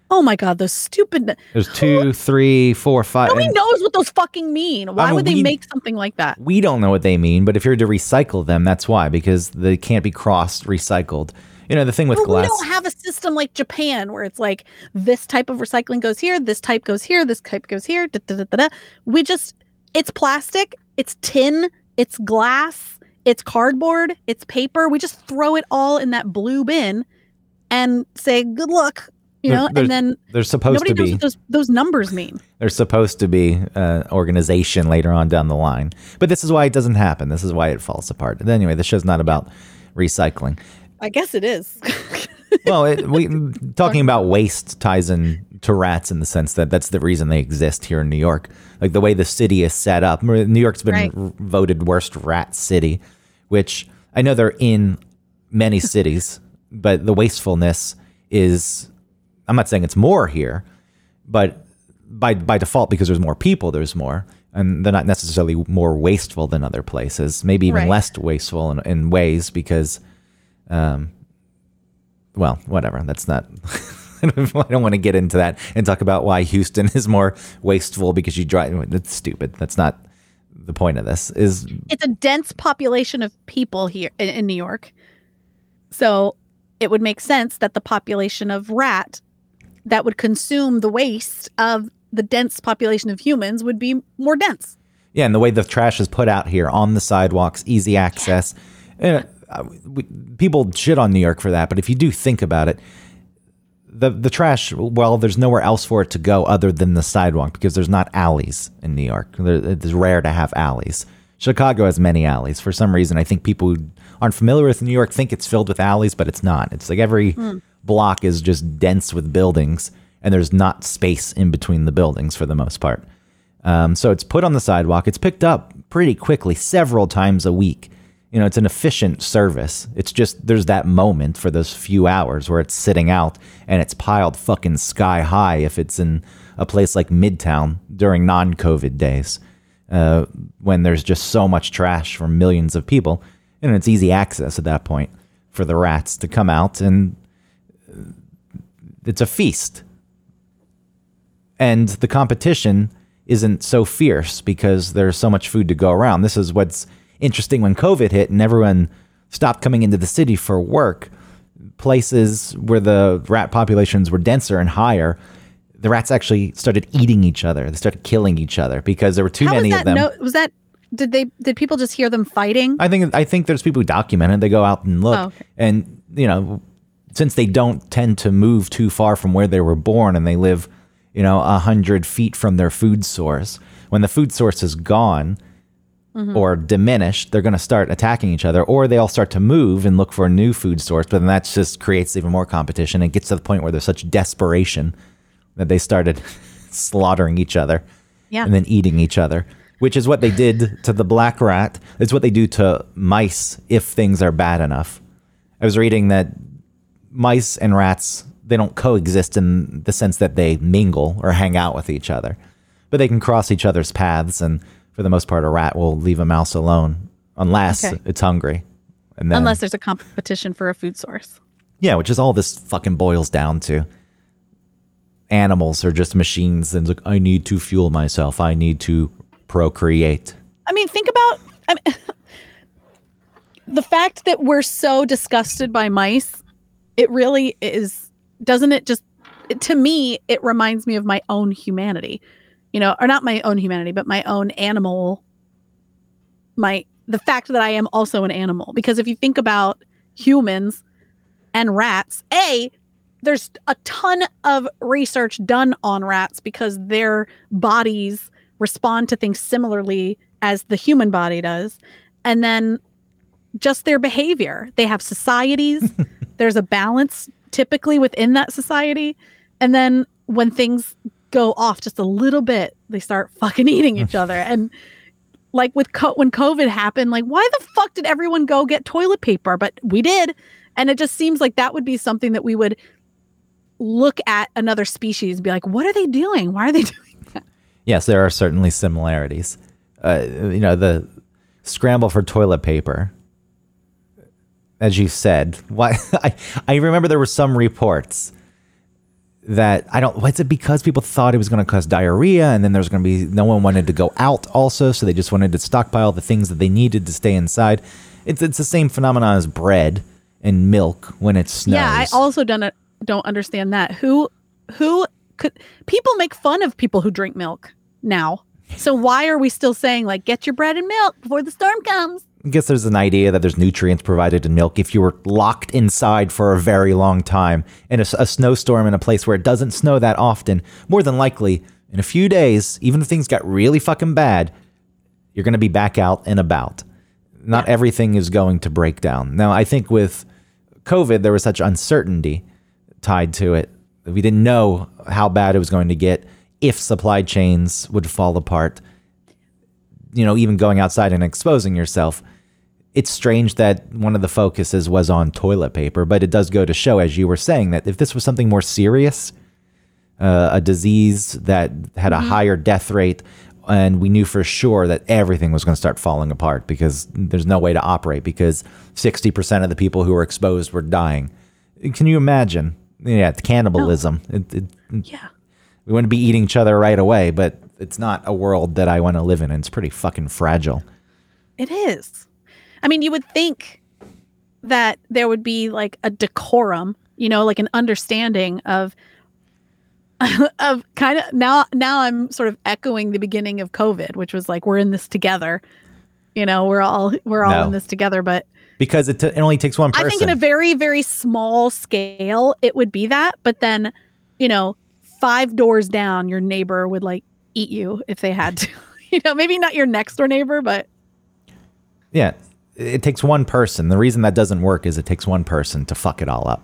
Speaker 2: oh my god those stupid
Speaker 1: There's two, three, four, five.
Speaker 2: nobody
Speaker 1: and
Speaker 2: knows what those fucking mean why
Speaker 1: mean,
Speaker 2: would they
Speaker 1: we-
Speaker 2: make something like that
Speaker 1: we don't know what they mean, but if you're to recycle them, that's why, because they can't be cross recycled. You know, the thing with
Speaker 2: But
Speaker 1: glass.
Speaker 2: we don't have a system like Japan where it's like this type of recycling goes here, this type goes here, this type goes here. Da, da, da. We just, it's plastic, it's tin, it's glass, it's cardboard, it's paper. We just throw it all in that blue bin and say good luck, you know. And then
Speaker 1: There's supposed
Speaker 2: nobody
Speaker 1: to
Speaker 2: knows
Speaker 1: be.
Speaker 2: what those those numbers mean.
Speaker 1: There's supposed to be uh, organization later on down the line, but this is why it doesn't happen. This is why it falls apart. But anyway, the show's not about recycling.
Speaker 2: I guess it is.
Speaker 1: well, it, we talking about waste ties in to rats in the sense that that's the reason they exist here in New York. Like the way the city is set up. New York's been
Speaker 2: Right.
Speaker 1: voted worst rat city, which I know they're in many cities, but the wastefulness is. I'm not saying it's more here, but by by default, because there's more people, there's more, and they're not necessarily more wasteful than other places. Maybe even
Speaker 2: Right.
Speaker 1: less wasteful in, in ways because um, well, whatever. That's not. I don't want to get into that and talk about why Houston is more wasteful because you drive. That's stupid. That's not the point of this. Is
Speaker 2: it's a dense population of people here in, in New York. So it would make sense that the population of rat that would consume the waste of the dense population of humans would be more dense.
Speaker 1: yeah, and the way the trash is put out here on the sidewalks, easy access. Uh, we, people shit on New York for that, but if you do think about it, the the trash. Well, there's nowhere else for it to go other than the sidewalk because there's not alleys in New York. There, it's rare to have alleys. Chicago has many alleys. For some reason, I think people who aren't familiar with New York think it's filled with alleys, but it's not. It's like every block is just dense with buildings, and there's not space in between the buildings for the most part. Um, so it's put on the sidewalk. It's picked up pretty quickly, several times a week. You know, it's an efficient service. It's just there's that moment for those few hours where it's sitting out and it's piled fucking sky high if it's in a place like Midtown during non COVID days uh, when there's just so much trash from millions of people. And it's easy access at that point for the rats to come out and uh, it's a feast and the competition isn't so fierce because there's so much food to go around. This is what's interesting when COVID hit and everyone stopped coming into the city for work. places where the rat populations were denser and higher, the rats actually started eating each other. They started killing each other because there were too
Speaker 2: How
Speaker 1: many of them.
Speaker 2: No, was that? Did they? Did people just hear them fighting?
Speaker 1: I think I think there's people who document it. They go out and look,
Speaker 2: Oh, okay.
Speaker 1: and you know, since they don't tend to move too far from where they were born, and they live, you know, a hundred feet from their food source. When the food source is gone
Speaker 2: Mm-hmm.
Speaker 1: or diminished, they're going to start attacking each other, or they all start to move and look for a new food source. But then that just creates even more competition. and gets to the point where there's such desperation that they started slaughtering each other
Speaker 2: Yeah.
Speaker 1: and then eating each other, which is what they did to the black rat. It's what they do to mice if things are bad enough. I was reading that mice and rats they don't coexist in the sense that they mingle or hang out with each other, but they can cross each other's paths. And for the most part, a rat will leave a mouse alone unless
Speaker 2: Okay.
Speaker 1: it's hungry. And then,
Speaker 2: Unless there's a competition for a food source.
Speaker 1: yeah, which is all this fucking boils down to. Animals are just machines, and like I need to fuel myself. I need to procreate.
Speaker 2: I mean, think about I mean, the fact that we're so disgusted by mice. It really is. Doesn't it just? To me, it reminds me of my own humanity. You know, or not my own humanity, but my own animal. My the fact that I am also an animal. Because if you think about humans and rats, a there's a ton of research done on rats because their bodies respond to things similarly as the human body does. And then just their behavior. They have societies, there's a balance typically within that society. And then when things go off just a little bit, they start fucking eating each other. And like with co- when COVID happened, like why the fuck did everyone go get toilet paper? But we did. And it just seems like that would be something that we would look at another species and be like, what are they doing? Why are they doing that?
Speaker 1: Yes, there are certainly similarities. Uh, you know, the scramble for toilet paper, as you said. Why? I, I remember there were some reports that I don't. Was it because people thought it was going to cause diarrhea, and then there's going to be no one wanted to go out also, so they just wanted to stockpile the things that they needed to stay inside. It's it's the same phenomenon as bread and milk when it snows.
Speaker 2: Yeah, I also don't don't understand that. Who who could people make fun of people who drink milk now? So why are we still saying like get your bread and milk before the storm comes?
Speaker 1: I guess there's an idea that there's nutrients provided in milk if you were locked inside for a very long time in a snowstorm in a place where it doesn't snow that often. More than likely, in a few days, even if things got really fucking bad, you're going to be back out and about. Not everything is going to break down. Now, I think with COVID, there was such uncertainty tied to it. We didn't know how bad it was going to get, if supply chains would fall apart you know, even going outside and exposing yourself. It's strange that one of the focuses was on toilet paper, but it does go to show, as you were saying, that if this was something more serious, uh, a disease that had a higher death rate, and we knew for sure that everything was going to start falling apart because there's no way to operate because 60% of the people who were exposed were dying. Can you imagine? Yeah, it's cannibalism. It, it,
Speaker 2: Yeah.
Speaker 1: we want to be eating each other right away, but it's not a world that I want to live in. And it's pretty fucking fragile.
Speaker 2: It is. I mean, you would think that there would be like a decorum, you know, like an understanding of of kind of now now I'm sort of echoing the beginning of COVID, which was like we're in this together. You know, we're all we're all
Speaker 1: No.
Speaker 2: in this together, but
Speaker 1: Because it, t- it only takes one person.
Speaker 2: I think in a very, very small scale, it would be that. But then, you know, five doors down, your neighbor would like eat you if they had to. you know, maybe not your next door neighbor, but
Speaker 1: yeah, it takes one person. The reason that doesn't work is it takes one person to fuck it all up.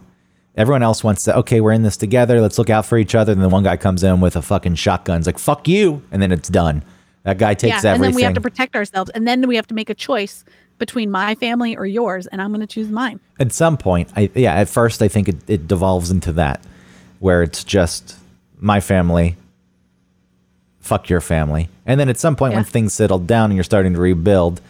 Speaker 1: Everyone else wants to, okay, we're in this together. Let's look out for each other. And then one guy comes in with a fucking shotgun. It's like, fuck you. And then it's done. That guy takes
Speaker 2: yeah. And
Speaker 1: everything.
Speaker 2: then we have to protect ourselves. And then we have to make a choice between my family or yours. And I'm going to choose mine.
Speaker 1: at some point, I yeah, at first I think it, it devolves into that, where it's just my family, fuck your family, and then at some point when things settle down and you're starting to rebuild,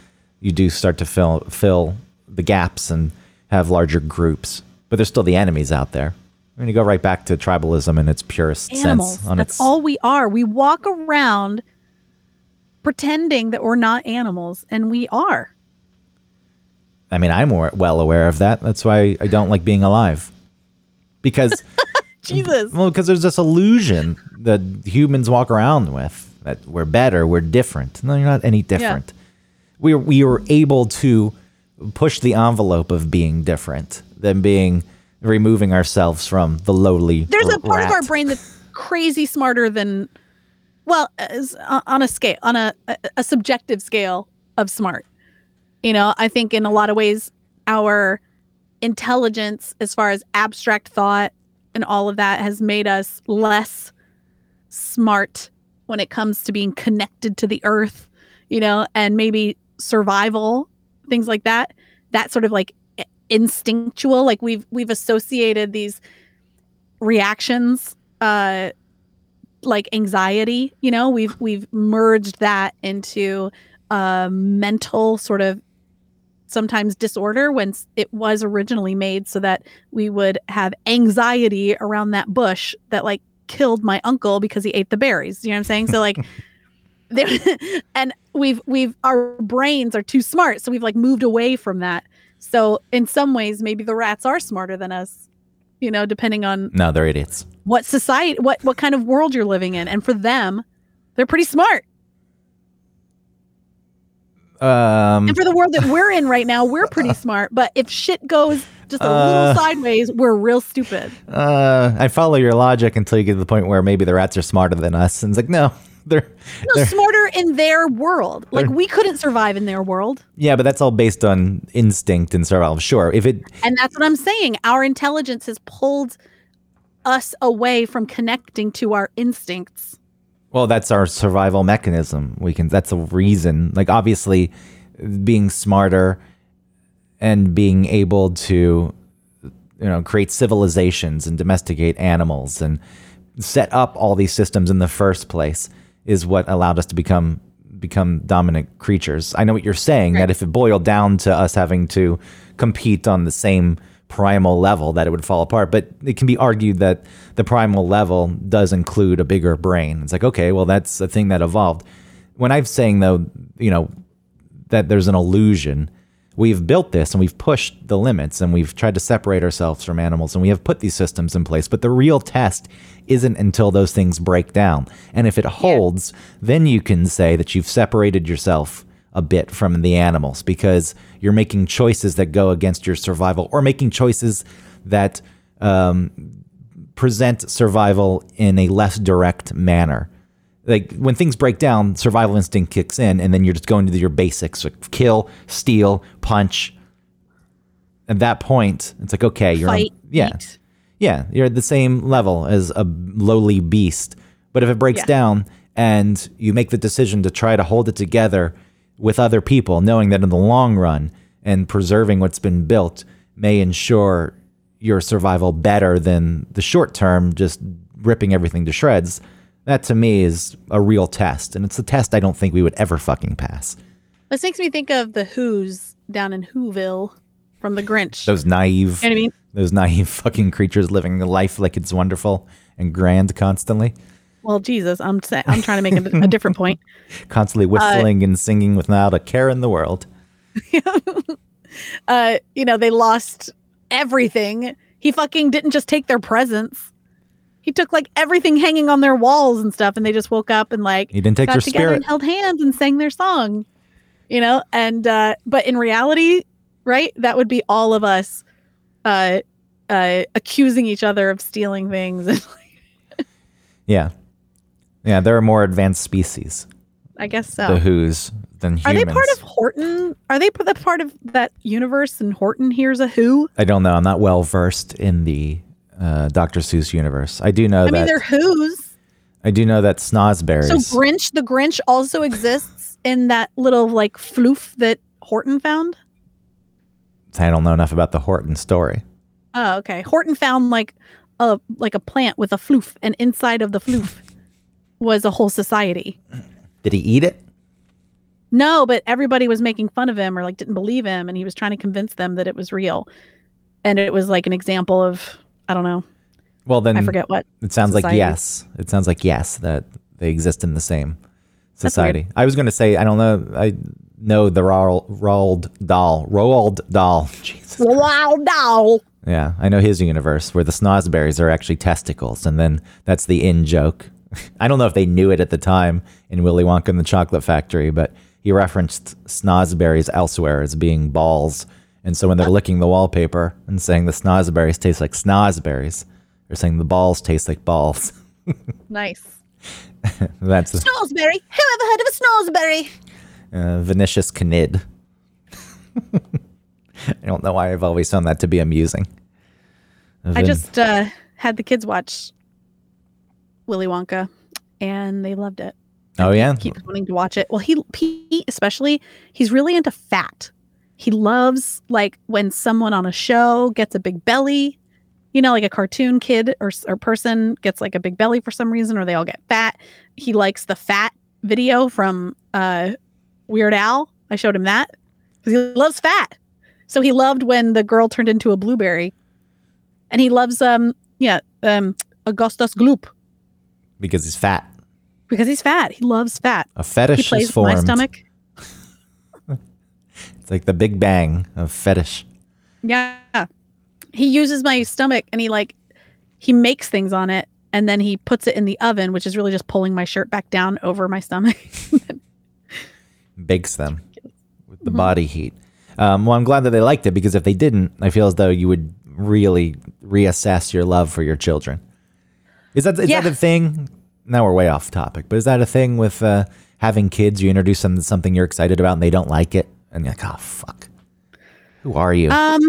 Speaker 1: you do start to fill fill the gaps and have larger groups, but there's still the enemies out there. I mean, you go right back to tribalism in its purest
Speaker 2: Animals.
Speaker 1: sense. On
Speaker 2: That's
Speaker 1: its,
Speaker 2: all we are. We walk around pretending that we're not animals, and we are.
Speaker 1: I mean, I'm well aware of that. That's why I don't like being alive. Because,
Speaker 2: Jesus.
Speaker 1: well, because there's this illusion that humans walk around with that we're better, we're different. No, you're not any different. We we were able to push the envelope of being different than being removing ourselves from the lowly.
Speaker 2: There's a
Speaker 1: r-
Speaker 2: part of our brain that's crazy smarter than, well, as, uh, on a scale, on a, a, a subjective scale of smart. You know, I think in a lot of ways, our intelligence, as far as abstract thought and all of that, has made us less smart when it comes to being connected to the earth, you know, and maybe survival, things like that. That sort of like instinctual, like we've we've associated these reactions uh like anxiety you know we've we've merged that into a mental sort of sometimes disorder when it was originally made so that we would have anxiety around that bush that like killed my uncle because he ate the berries you know what i'm saying so like there and we've we've our brains are too smart so we've like moved away from that. So in some ways maybe the rats are smarter than us you know depending on
Speaker 1: No, they're idiots.
Speaker 2: what society what what kind of world you're living in. And for them they're pretty smart.
Speaker 1: Um,
Speaker 2: and for the world that we're in right now we're pretty smart but if shit goes just a
Speaker 1: Uh.
Speaker 2: little sideways we're real stupid.
Speaker 1: uh, I follow your logic until you get to the point where maybe the rats are smarter than us, and it's like, no, they're,
Speaker 2: no,
Speaker 1: they're
Speaker 2: smarter in their world like we couldn't survive in their world
Speaker 1: yeah, but that's all based on instinct and survival. Sure, if it
Speaker 2: and that's what i'm saying our intelligence has pulled us away from connecting to our instincts
Speaker 1: Well, that's our survival mechanism. We can. That's a reason. Like obviously, being smarter and being able to, you know, create civilizations and domesticate animals and set up all these systems in the first place is what allowed us to become become dominant creatures. I know what you're saying that if it boiled down to us having to compete on the same primal level that it would fall apart, but it can be argued that the primal level does include a bigger brain. It's like, okay, well that's a thing that evolved. When I'm saying though, you know, that there's an illusion. We've built this and we've pushed the limits and we've tried to separate ourselves from animals and we have put these systems in place. But the real test isn't until those things break down. And if it holds, then you can say that you've separated yourself a bit from the animals because you're making choices that go against your survival or making choices that um, present survival in a less direct manner like when things break down, survival instinct kicks in, and then you're just going to your basics: like kill, steal, punch. At that point, it's like okay, you're on- yeah,
Speaker 2: eat.
Speaker 1: yeah, you're at the same level as a lowly beast. But if it breaks
Speaker 2: Yeah.
Speaker 1: down and you make the decision to try to hold it together with other people, knowing that in the long run and preserving what's been built may ensure your survival better than the short term, just ripping everything to shreds, that to me is a real test. And it's a test I don't think we would ever fucking pass.
Speaker 2: this makes me think of the who's down in whoville from the grinch
Speaker 1: Those naive,
Speaker 2: you know i mean
Speaker 1: those naive fucking creatures living a life like it's wonderful and grand constantly.
Speaker 2: well jesus i'm i'm trying to make a, a different point
Speaker 1: constantly whistling and singing without a care in the world.
Speaker 2: uh, you know, they lost everything. He fucking didn't just take their presents. He took like everything hanging on their walls and stuff, and they just woke up and like
Speaker 1: He didn't take
Speaker 2: got
Speaker 1: your
Speaker 2: together
Speaker 1: spirit.
Speaker 2: and held hands and sang their song. You know, and uh, but in reality, right, that would be all of us uh, uh, accusing each other of stealing things. And
Speaker 1: Yeah, yeah. There are more advanced species,
Speaker 2: I guess so.
Speaker 1: the Who's, than
Speaker 2: Are they part of Horton? Are they part of that universe? And Horton Hears a Who?
Speaker 1: I don't know. I'm not well versed in the uh, Dr. Seuss universe. I do know
Speaker 2: I mean,
Speaker 1: that
Speaker 2: they're Who's.
Speaker 1: I do know that snozberries.
Speaker 2: So Grinch, the Grinch also exists in that little like floof that Horton found.
Speaker 1: I don't know enough about the Horton story.
Speaker 2: Oh, okay. Horton found like a like a plant with a floof, and inside of the floof was a whole society.
Speaker 1: Did he eat it?
Speaker 2: No, but everybody was making fun of him or like didn't believe him, and he was trying to convince them that it was real. And it was like an example of I don't know,
Speaker 1: Well, then
Speaker 2: I forget what.
Speaker 1: It sounds like yes. It sounds like yes that they exist in the same society. I was going to say I don't know. I know the Roald, Roald Dahl. Roald Dahl. Jesus.
Speaker 2: Wow, doll.
Speaker 1: Yeah, I know his universe where the snozberries are actually testicles, and then that's the in joke. I don't know if they knew it at the time in Willy Wonka and the Chocolate Factory, but he referenced snozberries elsewhere as being balls. And so when they're licking the wallpaper and saying the snozberries taste like snozberries, they're saying the balls taste like balls.
Speaker 2: Nice.
Speaker 1: That's
Speaker 2: a, Snozberry. Who ever heard of a Snozberry?
Speaker 1: uh, Vinicius Canid. I don't know why I've always found that to be amusing.
Speaker 2: I just uh, had the kids watch Willy Wonka, and they loved it.
Speaker 1: oh yeah,
Speaker 2: Keep wanting to watch it. Well, he Pete especially, he's really into fat. He loves like when someone on a show gets a big belly. You know, like a cartoon kid or or person gets like a big belly for some reason, or they all get fat. He likes the fat video from uh, Weird Al. I showed him that because he loves fat. So he loved when the girl turned into a blueberry, and he loves um yeah um Augustus Gloop
Speaker 1: because he's fat.
Speaker 2: because he's fat. He loves fat.
Speaker 1: A fetish
Speaker 2: He plays
Speaker 1: is formed.
Speaker 2: my stomach.
Speaker 1: It's like the Big Bang of fetish.
Speaker 2: Yeah. He uses my stomach and he like he makes things on it and then he puts it in the oven, which is really just pulling my shirt back down over my stomach.
Speaker 1: bakes them with the
Speaker 2: Mhm.
Speaker 1: body heat. Um, well, I'm glad that they liked it because if they didn't, I feel as though you would really reassess your love for your children. Is that is
Speaker 2: Yeah.
Speaker 1: that a thing? Now we're way off topic, but is that a thing with uh, having kids? You introduce them to something you're excited about and they don't like it, and you're like, oh fuck, who are you?
Speaker 2: um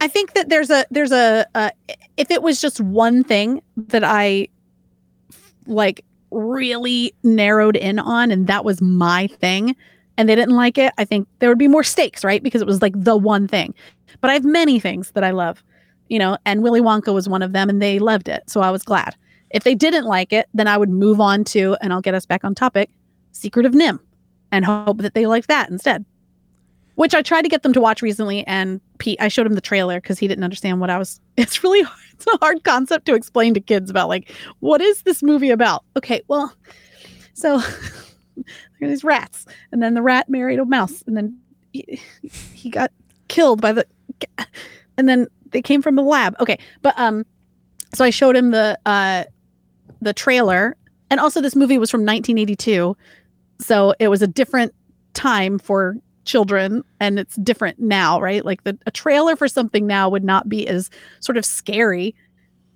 Speaker 2: I think that there's a there's a uh, if it was just one thing that I like really narrowed in on and that was my thing and they didn't like it, I think there would be more stakes, right? Because it was like the one thing. But I have many things that I love, you know, and Willy Wonka was one of them and they loved it. So I was glad. If they didn't like it, then I would move on to, and I'll get us back on topic, Secret of NIMH and hope that they like that instead. Which I tried to get them to watch recently, and Pete, I showed him the trailer because he didn't understand what I was. It's really hard. It's a hard concept to explain to kids about, like, what is this movie about? Okay, well, so there are these rats, and then the rat married a mouse, and then he, he got killed by the, and then they came from the lab. Okay, but um, so I showed him the uh, the trailer, and also this movie was from 1982, so it was a different time for children and it's different now right like the a trailer for something now would not be as sort of scary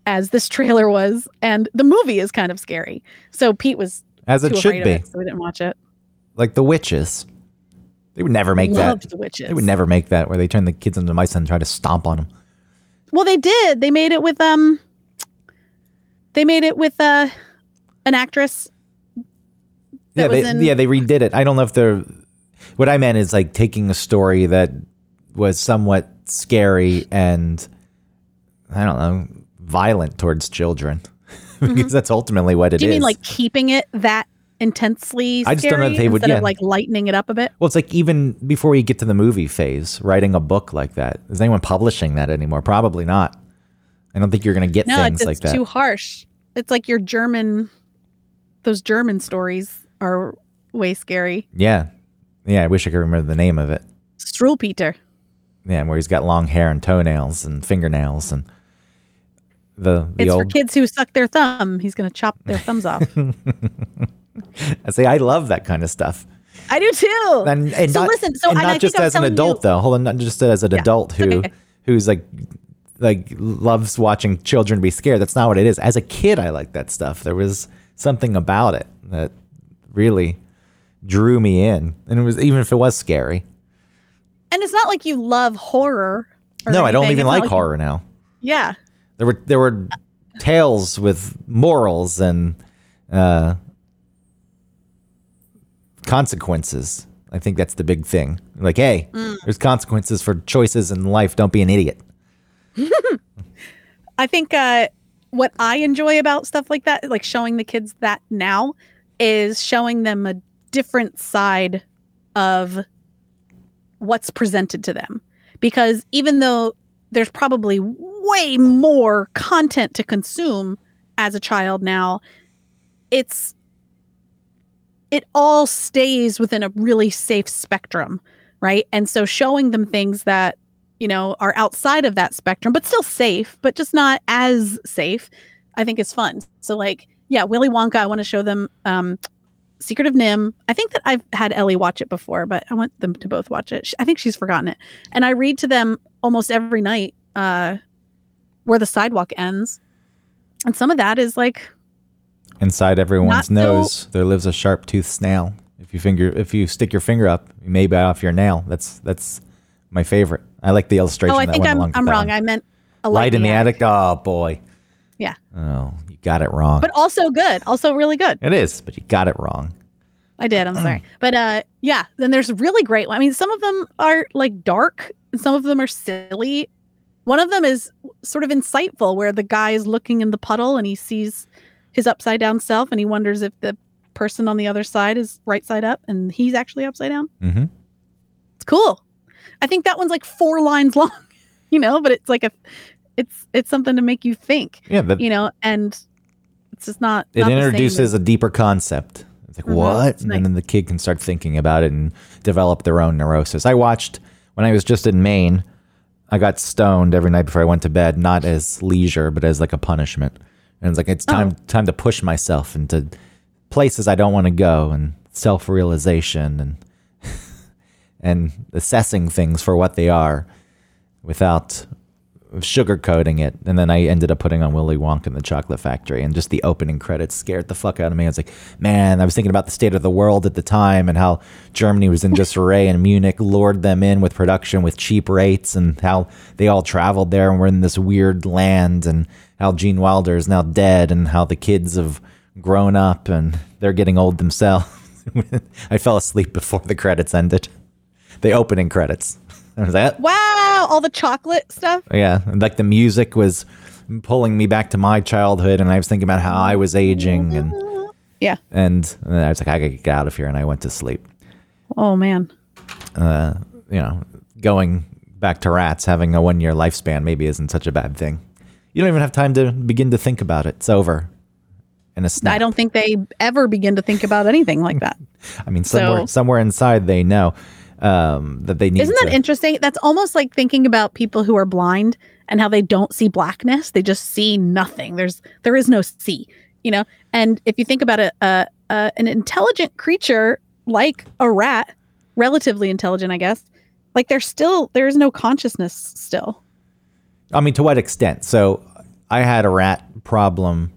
Speaker 2: as this trailer was and the movie is kind of scary so pete was
Speaker 1: As it should be,
Speaker 2: it so we didn't watch it
Speaker 1: like the witches. They would never make
Speaker 2: loved
Speaker 1: that.
Speaker 2: the witches
Speaker 1: They would never make that where they turn the kids into mice and try to stomp on them.
Speaker 2: well they did they made it with um they made it with uh an actress
Speaker 1: Yeah, they,
Speaker 2: in-
Speaker 1: yeah, they redid it. I don't know if they're. What I meant is like taking a story that was somewhat scary and I don't know violent towards children because that's ultimately what it is.
Speaker 2: Mm-hmm. do you mean like keeping it that intensely
Speaker 1: I just don't know if they would-
Speaker 2: instead
Speaker 1: yeah.
Speaker 2: of like lightening it up a bit
Speaker 1: Well, it's like even before we get to the movie phase, writing a book like that. Is anyone publishing that anymore? Probably not. I don't think you're going to get
Speaker 2: no
Speaker 1: things
Speaker 2: it's,
Speaker 1: like
Speaker 2: it's
Speaker 1: that.
Speaker 2: too harsh it's like your german those german stories are way scary
Speaker 1: yeah. Yeah, I wish I could remember the name of it.
Speaker 2: Struwwelpeter.
Speaker 1: Yeah, where he's got long hair and toenails and fingernails and the the
Speaker 2: It's for
Speaker 1: old
Speaker 2: kids who suck their thumb. He's going to chop their thumbs off.
Speaker 1: I say I love that kind of stuff.
Speaker 2: I do too.
Speaker 1: And, and
Speaker 2: So
Speaker 1: not,
Speaker 2: listen, so-
Speaker 1: and not just as an adult
Speaker 2: you-
Speaker 1: though. Hold on, not just as an
Speaker 2: Yeah,
Speaker 1: adult who
Speaker 2: okay.
Speaker 1: who's like like loves watching children be scared. That's not what it is. As a kid, I liked that stuff. There was something about it that really drew me in, and it was even if it was scary.
Speaker 2: and it's not like you love horror. or
Speaker 1: No, I don't even like
Speaker 2: you-
Speaker 1: horror now.
Speaker 2: yeah.
Speaker 1: There were there were tales with morals and uh, consequences. I think that's the big thing. Like, hey,
Speaker 2: Mm.
Speaker 1: there's consequences for choices in life. Don't be an idiot.
Speaker 2: I think uh, what I enjoy about stuff like that, like showing the kids that now, is showing them a different side of what's presented to them. Because even though there's probably way more content to consume as a child now, it's it all stays within a really safe spectrum, right? And so showing them things that, you know, are outside of that spectrum, but still safe, but just not as safe, I think is fun. So like, yeah, Willy Wonka, I want to show them um Secret of NIMH. I think that I've had Ellie watch it before, but I want them to both watch it. I think she's forgotten it. And I read to them almost every night uh where the sidewalk ends. And some of that is like
Speaker 1: Inside everyone's
Speaker 2: Not so-
Speaker 1: nose, there lives a sharp-toothed snail. If you finger, if you stick your finger up, you may bite off your nail. That's that's my favorite. I like the illustration.
Speaker 2: Oh, I
Speaker 1: that
Speaker 2: think
Speaker 1: went
Speaker 2: I'm I'm wrong.
Speaker 1: one.
Speaker 2: I meant a
Speaker 1: Light in the attic. Oh boy.
Speaker 2: Yeah.
Speaker 1: Oh, got it wrong.
Speaker 2: But also good. Also really good.
Speaker 1: it is, but you got it wrong.
Speaker 2: I did. I'm sorry. But uh yeah, then there's really great I mean, some of them are like dark, and some of them are silly. One of them is sort of insightful where the guy is looking in the puddle and he sees his upside down self and he wonders if the person on the other side is right side up and he's actually upside down.
Speaker 1: hmm
Speaker 2: It's cool. I think that one's like 4 lines long, you know, but it's like a it's it's something to make you think,
Speaker 1: Yeah, that,
Speaker 2: you know, and it's just not
Speaker 1: it
Speaker 2: not
Speaker 1: introduces a deeper concept. It's like
Speaker 2: Mhm,
Speaker 1: what,
Speaker 2: it's
Speaker 1: and
Speaker 2: nice.
Speaker 1: then the kid can start thinking about it and develop their own neurosis. I watched when I was just in Maine. I got stoned every night before I went to bed, not as leisure, but as like a punishment. And it's like it's time time to push myself into places I don't want to go, and self realization, and and assessing things for what they are, without sugarcoating it. And then I ended up putting on Willy Wonka and the Chocolate Factory, and just the opening credits scared the fuck out of me. I was like, man, I was thinking about the state of the world at the time and how Germany was in disarray, and Munich lured them in with production with cheap rates, and how they all traveled there and were in this weird land, and how Gene Wilder is now dead, and how the kids have grown up and they're getting old themselves. I fell asleep before the credits ended. The opening credits. I was like,
Speaker 2: Wow, all the chocolate stuff.
Speaker 1: yeah, like the music was pulling me back to my childhood, and I was thinking about how I was aging, and
Speaker 2: Yeah.
Speaker 1: and, and I was like, I gotta get out of here, and I went to sleep.
Speaker 2: Oh man.
Speaker 1: Uh, you know, going back to rats, having a one year lifespan maybe isn't such a bad thing. You don't even have time to begin to think about it. It's over. In a snap.
Speaker 2: I don't think they ever begin to think about anything like that.
Speaker 1: I mean, somewhere
Speaker 2: So-
Speaker 1: somewhere inside they know um, that they need.
Speaker 2: Isn't that
Speaker 1: to,
Speaker 2: interesting? That's almost like thinking about people who are blind and how they don't see blackness; they just see nothing. There's there is no see, you know. And if you think about it, uh, uh, an intelligent creature like a rat, relatively intelligent, I guess, like there's still there is no consciousness still.
Speaker 1: I mean, to what extent? So I had a rat problem.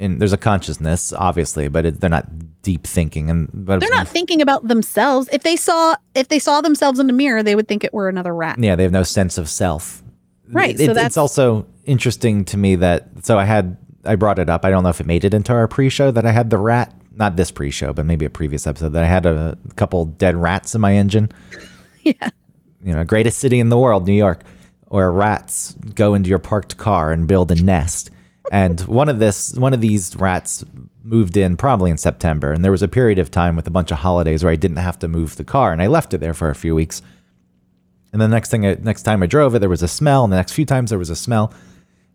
Speaker 1: In, there's a consciousness, obviously, but it, they're not deep thinking, and but
Speaker 2: They're not thinking about themselves. If they saw if they saw themselves in a mirror, they would think it were another rat.
Speaker 1: Yeah, they have no sense of self.
Speaker 2: Right,
Speaker 1: It-
Speaker 2: so
Speaker 1: it's
Speaker 2: that's-
Speaker 1: also interesting to me that so I had I brought it up. I don't know if it made it into our pre-show that I had the rat. Not this pre-show, but maybe a previous episode that I had a couple dead rats in my engine.
Speaker 2: Yeah.
Speaker 1: You know, greatest city in the world, New York, where rats go into your parked car and build a nest. And one of this, one of these rats moved in probably in September, and there was a period of time with a bunch of holidays where I didn't have to move the car, and I left it there for a few weeks. And the next thing, I, next time I drove it, there was a smell, and the next few times there was a smell,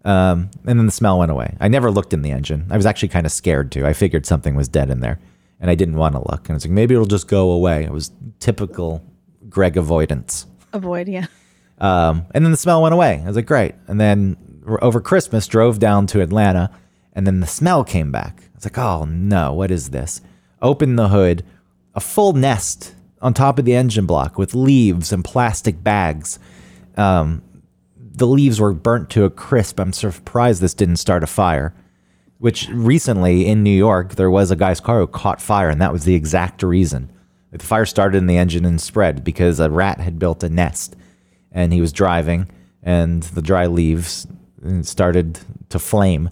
Speaker 1: um, and then the smell went away. I never looked in the engine. I was actually kind of scared too. I figured something was dead in there, and I didn't want to look. And I was like, maybe it'll just go away. It was typical Greg avoidance.
Speaker 2: Avoid, yeah.
Speaker 1: Um, and then the smell went away. I was like, great. And then over Christmas, drove down to Atlanta, and then the smell came back. I was like, oh no, what is this? Opened the hood, a full nest on top of the engine block with leaves and plastic bags. Um, the leaves were burnt to a crisp. I'm surprised this didn't start a fire. Which recently in New York, there was a guy's car who caught fire, and that was the exact reason. The fire started in the engine and spread because a rat had built a nest and he was driving, and the dry leaves started to flame.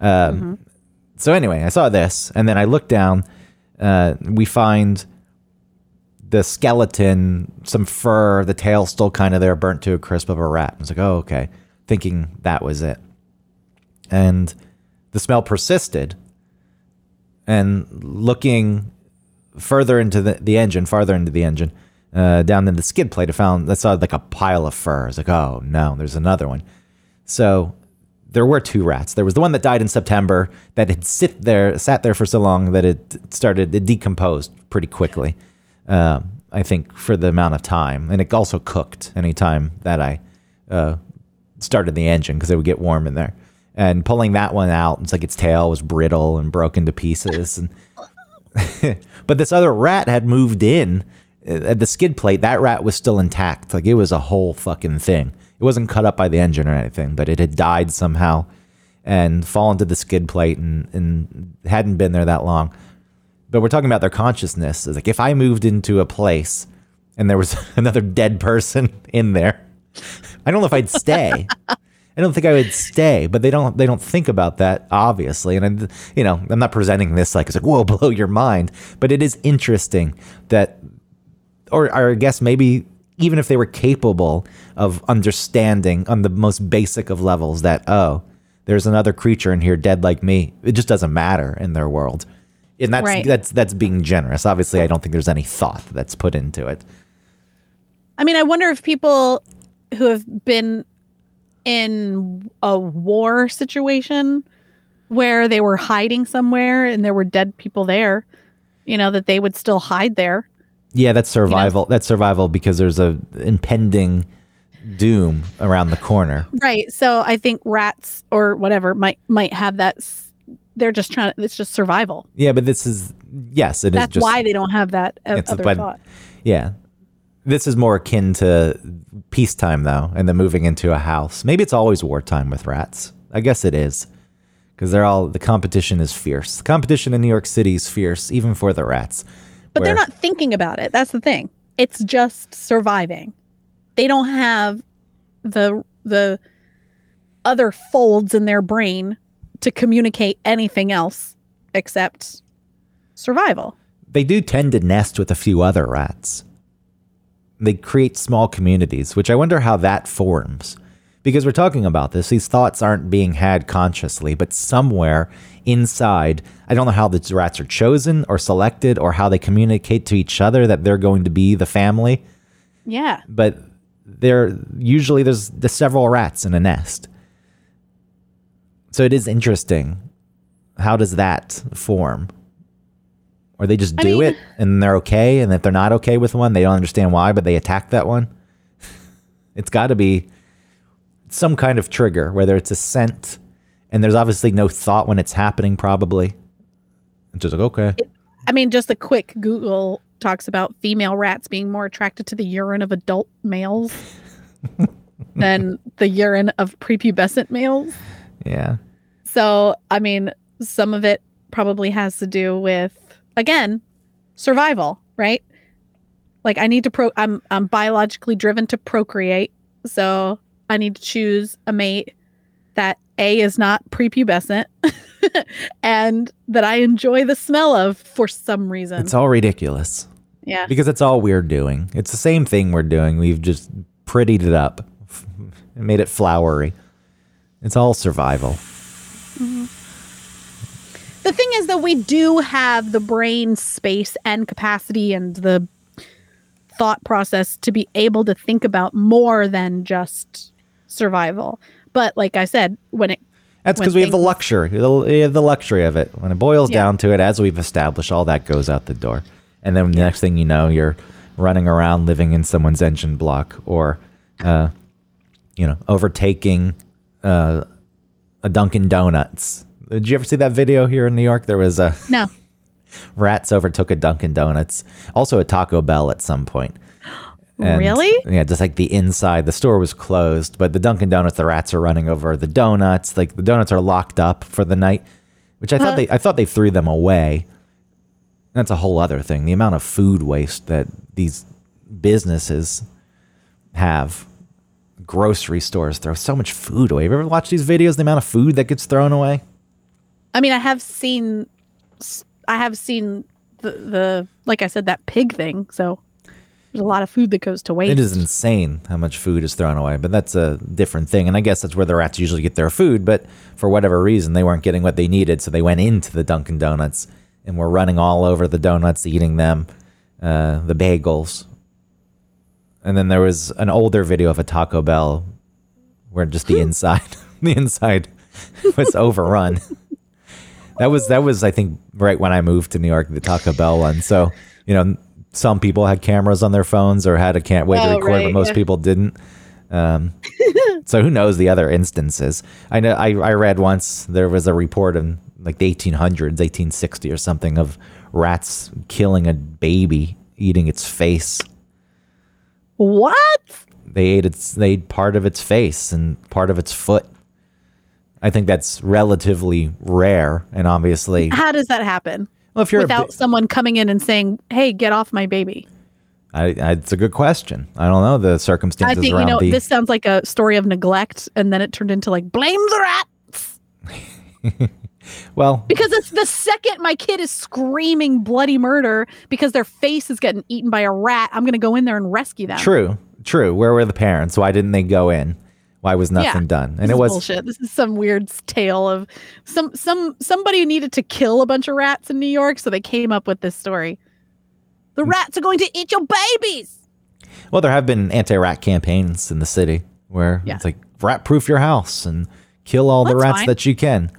Speaker 1: Um, So anyway, I saw this, and then I looked down. Uh, we find the skeleton, some fur, the tail still kind of there, burnt to a crisp of a rat. I was like, oh, okay, thinking that was it. And the smell persisted. And looking further into the, the engine, farther into the engine, uh, down in the skid plate, I found I saw like a pile of fur. I was like, oh no, there's another one. So there were two rats. There was the one that died in September that had sit there, sat there for so long that it started, it decomposed pretty quickly. Um, I think for the amount of time, and it also cooked any time that I uh, started the engine because it would get warm in there. And pulling that one out, it's like its tail was brittle and broken to pieces. And but this other rat had moved in uh, at the skid plate. That rat was still intact. Like it was a whole fucking thing. It wasn't cut up by the engine or anything, but it had died somehow and fallen to the skid plate and, and hadn't been there that long. But we're talking about their consciousness. It's like if I moved into a place and there was another dead person in there, I don't know if I'd stay. I don't think I would stay, but they don't they don't think about that obviously. And I, you know, I'm not presenting this like it's like whoa, blow your mind, but it is interesting that, or, or I guess maybe even if they were capable of understanding on the most basic of levels that oh, there's another creature in here dead like me, it just doesn't matter in their world, and that's
Speaker 2: Right.
Speaker 1: that's that's being generous. Obviously, I don't think there's any thought that's put into it.
Speaker 2: I mean, I wonder if people who have been in a war situation where they were hiding somewhere and there were dead people there, you know, that they would still hide there.
Speaker 1: Yeah, that's survival. That's survival because there's a impending doom around the corner.
Speaker 2: Right. So I think rats or whatever might might have that. They're just trying to. It's just survival.
Speaker 1: Yeah, but this is yes, it is
Speaker 2: That's
Speaker 1: just
Speaker 2: why they don't have that other
Speaker 1: but-
Speaker 2: thought.
Speaker 1: yeah. This is more akin to peacetime though, and then moving into a house. Maybe it's always wartime with rats. I guess it is. Because they're all the competition is fierce. The competition in New York City is fierce, even for the rats.
Speaker 2: But they're not thinking about it. That's the thing. It's just surviving. They don't have the the other folds in their brain to communicate anything else except survival.
Speaker 1: they do tend to nest with a few other rats. They create small communities, which I wonder how that forms. Because we're talking about this, these thoughts aren't being had consciously, but somewhere inside, I don't know how the rats are chosen or selected or how they communicate to each other that they're going to be the family,
Speaker 2: Yeah.
Speaker 1: but there usually there's, the several rats in a nest. So it is interesting. How does that form? Or they just
Speaker 2: I
Speaker 1: do
Speaker 2: mean-
Speaker 1: it and they're okay, and if they're not okay with one, they don't understand why, but they attack that one. it's got to be some kind of trigger, whether it's a scent, and there's obviously no thought when it's happening. Probably, it's just like okay,
Speaker 2: I mean, just a quick Google talks about female rats being more attracted to the urine of adult males than the urine of prepubescent males.
Speaker 1: yeah,
Speaker 2: So, I mean, some of it probably has to do with again, survival, right? Like I need to pro I'm I'm biologically driven to procreate. So, I need to choose a mate that A is not prepubescent and that I enjoy the smell of for some reason.
Speaker 1: it's all ridiculous
Speaker 2: yeah.
Speaker 1: because it's all we're doing. It's the same thing we're doing. We've just prettied it up, and made it flowery. It's all survival. Mm-hmm.
Speaker 2: The thing is that we do have the brain space and capacity and the thought process to be able to think about more than just survival. But like I said, when it
Speaker 1: That's because we have the luxury. the- We have the luxury of it. When it boils
Speaker 2: Yeah.
Speaker 1: down to it, as we've established, all that goes out the door. And then the next thing you know, you're running around living in someone's engine block or, uh, you know, overtaking uh, a Dunkin' Donuts. Did you ever see that video here in New York? There was a
Speaker 2: no,
Speaker 1: rats overtook a Dunkin' Donuts, also a Taco Bell at some point. And,
Speaker 2: Really?
Speaker 1: Yeah, just like the inside, the store was closed, but the Dunkin' Donuts, the rats are running over the donuts. Like the donuts are locked up for the night, which I thought
Speaker 2: Huh.
Speaker 1: they, I thought they threw them away. That's a whole other thing. The amount of food waste that these businesses have, grocery stores throw so much food away. Have you ever watched these videos? The amount of food that gets thrown away.
Speaker 2: I mean I have seen I have seen the the like I said that pig thing. So there's a lot of food that goes to waste.
Speaker 1: It is insane how much food is thrown away, but that's a different thing. And I guess that's where the rats usually get their food. But for whatever reason, they weren't getting what they needed, so they went into the Dunkin' Donuts and were running all over the donuts, eating them, uh, the bagels. And then there was an older video of a Taco Bell where just the inside, the inside was overrun. that was that was I think right when I moved to New York, the Taco Bell one. So you know, some people had cameras on their phones or had a can't wait to
Speaker 2: Oh,
Speaker 1: record, but most
Speaker 2: yeah.
Speaker 1: people didn't. Um, so who knows the other instances? I know I, I read once there was a report in like the 1800s, 1860 or something of rats killing a baby, eating its face.
Speaker 2: What?
Speaker 1: They ate its they ate part of its face and part of its foot. I think that's relatively rare, and obviously,
Speaker 2: How does that happen?
Speaker 1: Well, if you're
Speaker 2: Without
Speaker 1: bi-
Speaker 2: someone coming in and saying, "Hey, get off my baby."
Speaker 1: I, I, it's a good question. I don't know the circumstances.
Speaker 2: I think you know
Speaker 1: the.
Speaker 2: this sounds like a story of neglect, and then it turned into like blame the rats
Speaker 1: well,
Speaker 2: because it's the second my kid is screaming bloody murder because their face is getting eaten by a rat. I'm gonna go in there and rescue them.
Speaker 1: true, true. Where were the parents? Why didn't they go in? Why was nothing
Speaker 2: Yeah,
Speaker 1: done? And it was
Speaker 2: bullshit. This is some weird tale of some some somebody needed to kill a bunch of rats in New York, so they came up with this story. The rats are going to eat your babies.
Speaker 1: well, there have been anti-rat campaigns in the city where
Speaker 2: Yeah.
Speaker 1: it's like rat-proof your house and kill all the rats
Speaker 2: fine.
Speaker 1: that you can.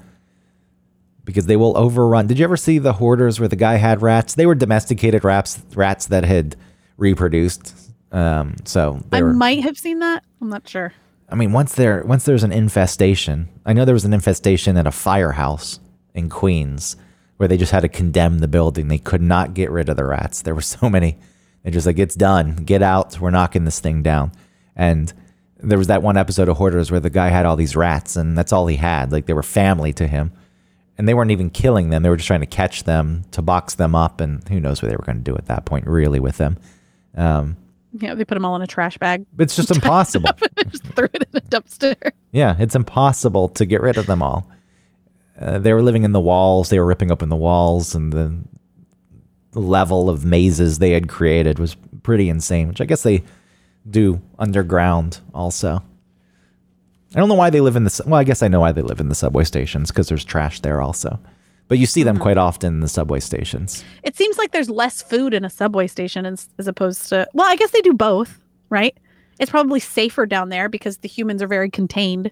Speaker 1: Because they will overrun. Did you ever see the hoarders where the guy had rats? They were domesticated rats, rats that had reproduced. Um, so
Speaker 2: I
Speaker 1: were.
Speaker 2: might have seen that. I'm not sure.
Speaker 1: I mean, once there once there's an infestation, I know there was an infestation at a firehouse in Queens where they just had to condemn the building. They could not get rid of the rats. There were so many. They're just like, it's done. Get out. We're knocking this thing down. And there was that one episode of Hoarders where the guy had all these rats, and that's all he had. Like they were family to him. And they weren't even killing them. They were just trying to catch them, to box them up, and who knows what they were going to do at that point, really, with them. Um,
Speaker 2: Yeah, they put them all in a trash bag,
Speaker 1: it's just impossible.
Speaker 2: just threw it in a dumpster.
Speaker 1: Yeah, it's impossible to get rid of them all. Uh, they were living in the walls. They were ripping open the walls, and the, the level of mazes they had created was pretty insane. Which I guess they do underground also. I don't know why they live in the. Well, I guess I know why they live in the subway stations because there's trash there also. But you see them mm-hmm. quite often in the subway stations.
Speaker 2: It seems like there's less food in a subway station as, as opposed to. Well, I guess they do both, right? It's probably safer down there because the humans are very contained.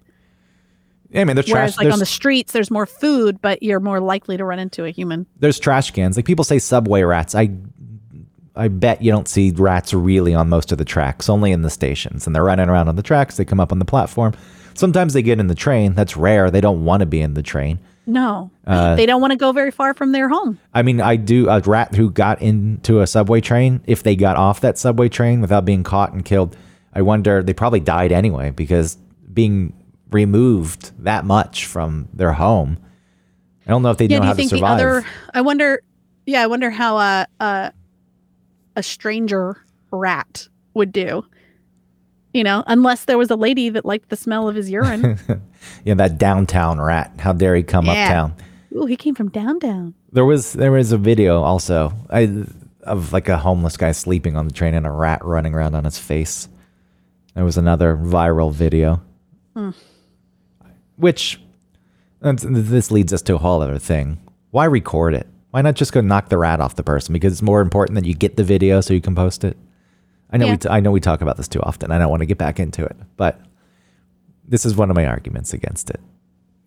Speaker 1: Yeah, I mean, there's
Speaker 2: Whereas,
Speaker 1: trash.
Speaker 2: like
Speaker 1: there's,
Speaker 2: on the streets, there's more food, but you're more likely to run into a human.
Speaker 1: there's trash cans. Like people say subway rats. I I bet you don't see rats really on most of the tracks, only in the stations. And they're running around on the tracks, they come up on the platform. Sometimes they get in the train. That's rare. They don't want to be in the train.
Speaker 2: No,
Speaker 1: Uh,
Speaker 2: they don't want to go very far from their home.
Speaker 1: I mean, I do a rat who got into a subway train, if they got off that subway train without being caught and killed, I wonder they probably died anyway because being removed that much from their home. I don't know if they
Speaker 2: Yeah,
Speaker 1: know
Speaker 2: do
Speaker 1: how
Speaker 2: you think
Speaker 1: to
Speaker 2: the
Speaker 1: survive.
Speaker 2: other? I wonder. Yeah, I wonder how a a, a stranger rat would do. You know, unless there was a lady that liked the smell of his urine.
Speaker 1: yeah, that downtown rat. How dare he come
Speaker 2: Yeah.
Speaker 1: uptown?
Speaker 2: Ooh, he came from down down.
Speaker 1: There was there was a video also I, of like a homeless guy sleeping on the train and a rat running around on his face. There was another viral video, hmm. which this leads us to a whole other thing. Why record it? Why not just go knock the rat off the person? Because it's more important that you get the video so you can post it. I know
Speaker 2: Yeah.
Speaker 1: we t- I know we talk about this too often. I don't want to get back into it, but this is one of my arguments against it.